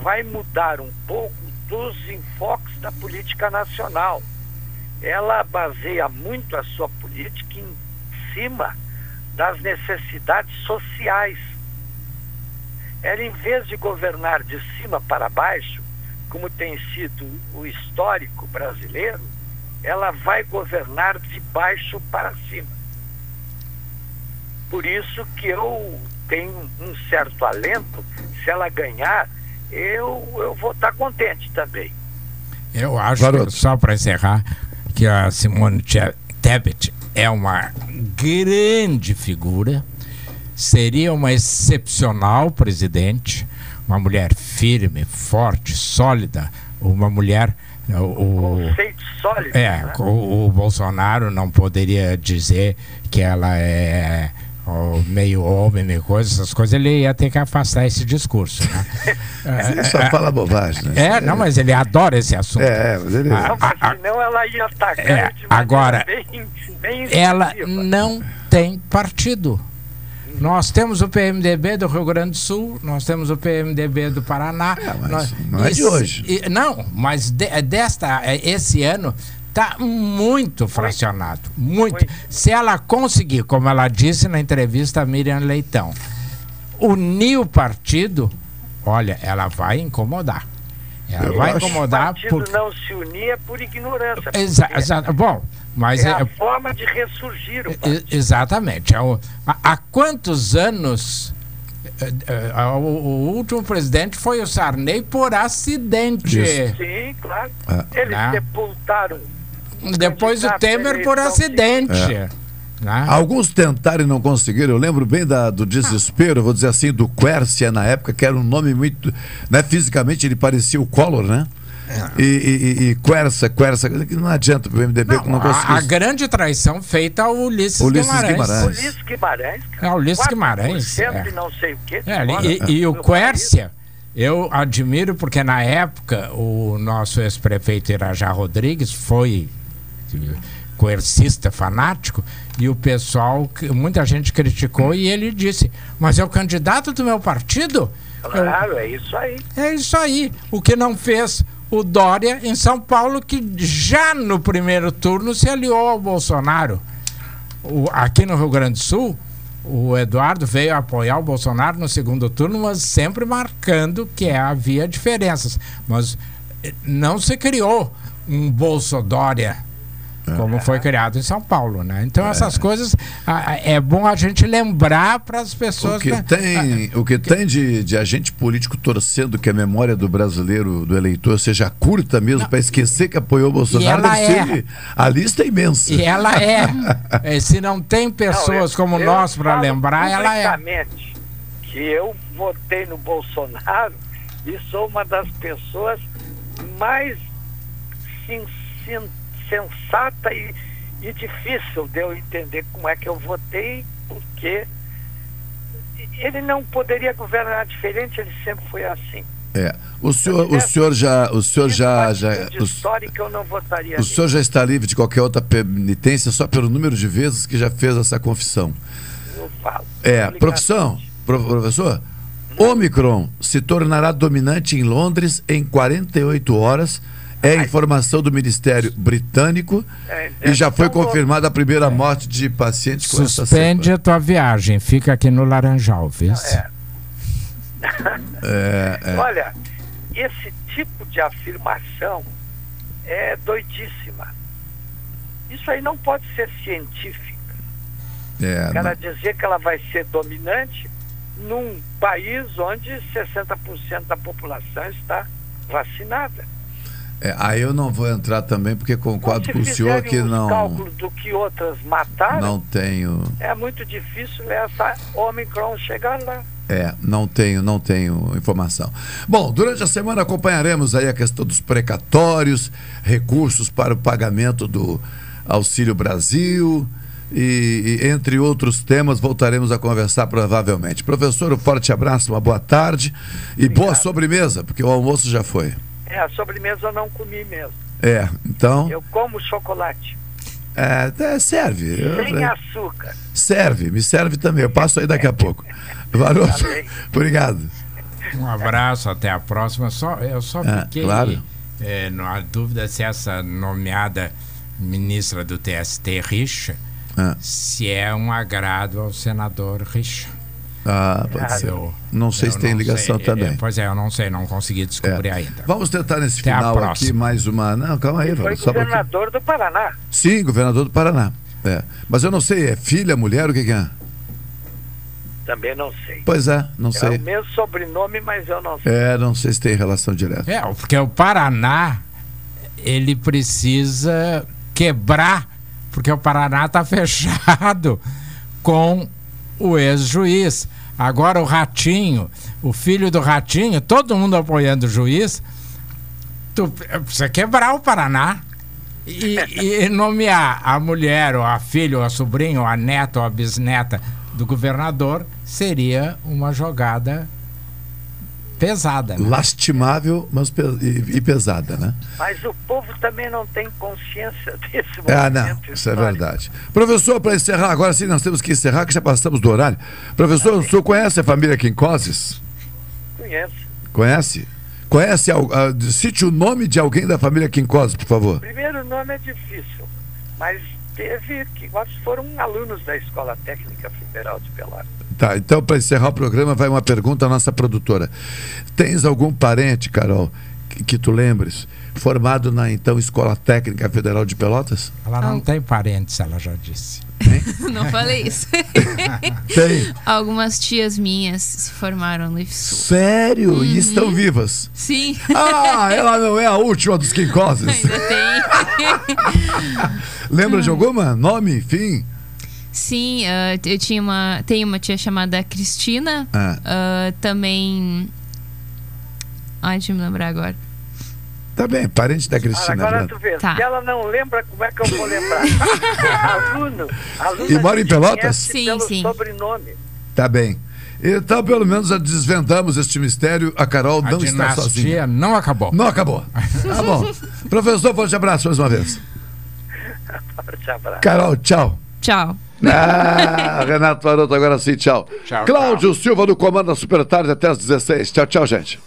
vai mudar um pouco dos enfoques da política nacional. Ela baseia muito a sua política em cima das necessidades sociais. Ela, em vez de governar de cima para baixo, como tem sido o histórico brasileiro, ela vai governar de baixo para cima. Por isso que eu tenho um certo alento. Se ela ganhar, eu, eu vou estar contente também. Eu acho, que, só para encerrar, que a Simone Tebet é uma grande figura, seria uma excepcional presidente, uma mulher firme, forte, sólida, uma mulher. O, o- Conceito sólido. é, né? o, o Bolsonaro não poderia dizer que ela é ó, meio homem, meio coisa, essas coisas, ele ia ter que afastar esse discurso. Né? Ele só fala bobagem, né? É, não, mas ele adora esse assunto. É, mas ele- A- Não, mas a- a- senão ela ia atacar É, de agora, bem, bem ela não tem partido. Nós temos o PMDB do Rio Grande do Sul, nós temos o PMDB do Paraná. nós- não é de se- hoje. e- não, mas de- desta, é, esse ano está muito fracionado. Muito. Se ela conseguir, como ela disse na entrevista a Miriam Leitão, unir o partido, olha, ela vai incomodar. Ela Eu vai incomodar O partido por. não se unia por ignorância. Exa- porque exa- bom, mas é é, a forma de ressurgir o E- Exatamente. Há, o- há- há quantos anos o, último presidente foi o Sarney por acidente? Sim, claro. Eles Né? sepultaram. Depois o Temer por eleição, acidente. É. né? Alguns tentaram e não conseguiram. Eu lembro bem da- do desespero, vou dizer assim, do Quercia na época, que era um nome muito. Né, fisicamente ele parecia o Collor, né? É. E, e, e, Quercia, Quercia, que não adianta o MDB que não A, conseguiu. a grande traição feita ao Ulisses, Ulisses Guimarães. Guimarães. Ulisses Guimarães. É, o Ulisses Guimarães. 4% é. e não sei o quê. É, e, e o meu Quércia, eu admiro porque na época o nosso ex-prefeito Irajá Rodrigues foi coercista, fanático, e o pessoal, que- muita gente criticou e ele disse, mas é o candidato do meu partido? Claro, é isso aí. É isso aí. O que não fez o Dória em São Paulo, que já no primeiro turno se aliou ao Bolsonaro. O- aqui no Rio Grande do Sul, o Eduardo veio apoiar o Bolsonaro no segundo turno, mas sempre marcando que havia diferenças. Mas eh, não se criou um Bolsodória como foi criado em São Paulo, né? Então essas coisas ah, é bom a gente lembrar para as pessoas O que né? tem, o que tem de, de agente político torcendo que a memória do brasileiro, do eleitor, seja curta mesmo, para esquecer que apoiou o Bolsonaro, ela deve é. ser. A lista é imensa. E ela é. É, Se não tem pessoas eu- como eu nós para lembrar, ela é. Que eu votei no Bolsonaro e sou uma das pessoas mais sin- sin- sensata e, e difícil de eu entender como é que eu votei, porque ele não poderia governar diferente, ele sempre foi assim. É. O senhor, o senhor já, o senhor já, já, o, histórica eu não votaria o senhor já está livre de qualquer outra penitência só pelo número de vezes que já fez essa confissão. Eu falo. É, profissão, pro- professor. Omicron se tornará dominante em Londres em 48 horas. É informação do Ministério Britânico É, e já foi então, confirmada a primeira morte de pacientes com essa Suspende a tua viagem, fica aqui no Laranjal, vê? É, é. Olha, esse tipo de afirmação é doidíssima. Isso aí não pode ser científico. É, O cara dizer que ela vai ser dominante num país onde 60% da população está vacinada. É, aí eu não vou entrar também porque concordo Se com o senhor que não, cálculos do que outras mataram, não tenho. é muito difícil essa Omicron chegar lá. É, não tenho, não tenho informação. Bom, durante a semana acompanharemos aí a questão dos precatórios, recursos para o pagamento do Auxílio Brasil e, e entre outros temas voltaremos a conversar provavelmente. Professor, um forte abraço, uma boa tarde e boa sobremesa, porque o almoço já foi. É, a sobremesa eu não comi mesmo. É, então, Eu como chocolate. é, é, serve. Eu- Sem açúcar. serve, me serve também. Eu passo aí daqui a pouco. Valeu. Obrigado. Um abraço, até a próxima. Só, eu só É, fiquei claro. eh, na dúvida se essa nomeada ministra do TST, Richa, Ah. se é um agrado ao senador Richa. Ah, pode ser. Eu- Não sei se tem ligação sei. também. É, Pois é, eu não sei, não consegui descobrir É. ainda. Vamos tentar nesse Até final aqui mais uma. Não, calma aí, Foi Valdo, só um governador do Paraná. Sim, governador do Paraná. É. Mas eu não sei, é filha, mulher, o que, que é? Também não sei. Pois é, não É sei. o mesmo sobrenome, mas eu não sei. É, não sei se tem relação direta. É, porque o Paraná, ele precisa quebrar, porque o Paraná está fechado com o ex-juiz. Agora o Ratinho, o filho do Ratinho, todo mundo apoiando o juiz, tu precisa quebrar o Paraná. E, e nomear a mulher, ou a filha, ou a sobrinha, ou a neta, ou a bisneta do governador seria uma jogada pesada. Né? Lastimável, mas pe- e, e pesada, né? Mas o povo também não tem consciência desse Ah, movimento não, isso é histórico. verdade. Professor, para encerrar, agora sim nós temos que encerrar, que já passamos do horário. Professor, o senhor conhece a família Quincoses? Conheço. Conhece? Conhece, al- ah, cite o nome de alguém da família Quincoses, por favor. O primeiro nome é difícil, mas teve que foram alunos da Escola Técnica Federal de Pelotas. Tá, então para encerrar o programa vai uma pergunta à nossa produtora. Tens algum parente, Carol, que, que tu lembres, formado na então Escola Técnica Federal de Pelotas? Ela não tem parentes, ela já disse. Não falei isso. Tem. Algumas tias minhas se formaram no IFSU. Sério? E estão vivas? Sim. Ah, ela não é a última dos quincoses. Ainda tem. Lembra de alguma? Nome, enfim? Sim, ah, eu tinha uma. Tem uma tia chamada Cristina. Ah. Ah, também. Ai, deixa eu me lembrar agora. Tá bem, parente da Cristina. Agora tu vê, Tá. se ela não lembra, como é que eu vou lembrar? aluno, aluno. E mora em Pelotas? Sim, pelo sim. sobrenome. Tá bem. Então, pelo menos, já desvendamos este mistério. A Carol A não está sozinha. não acabou. Não acabou. Tá bom. Professor, forte abraço mais uma vez. Forte abraço. Carol, tchau. Tchau. Ah, Renato Maroto, agora sim, tchau. Tchau, Cláudio Silva no comando da Super Tarde até as 16. Tchau, tchau, gente.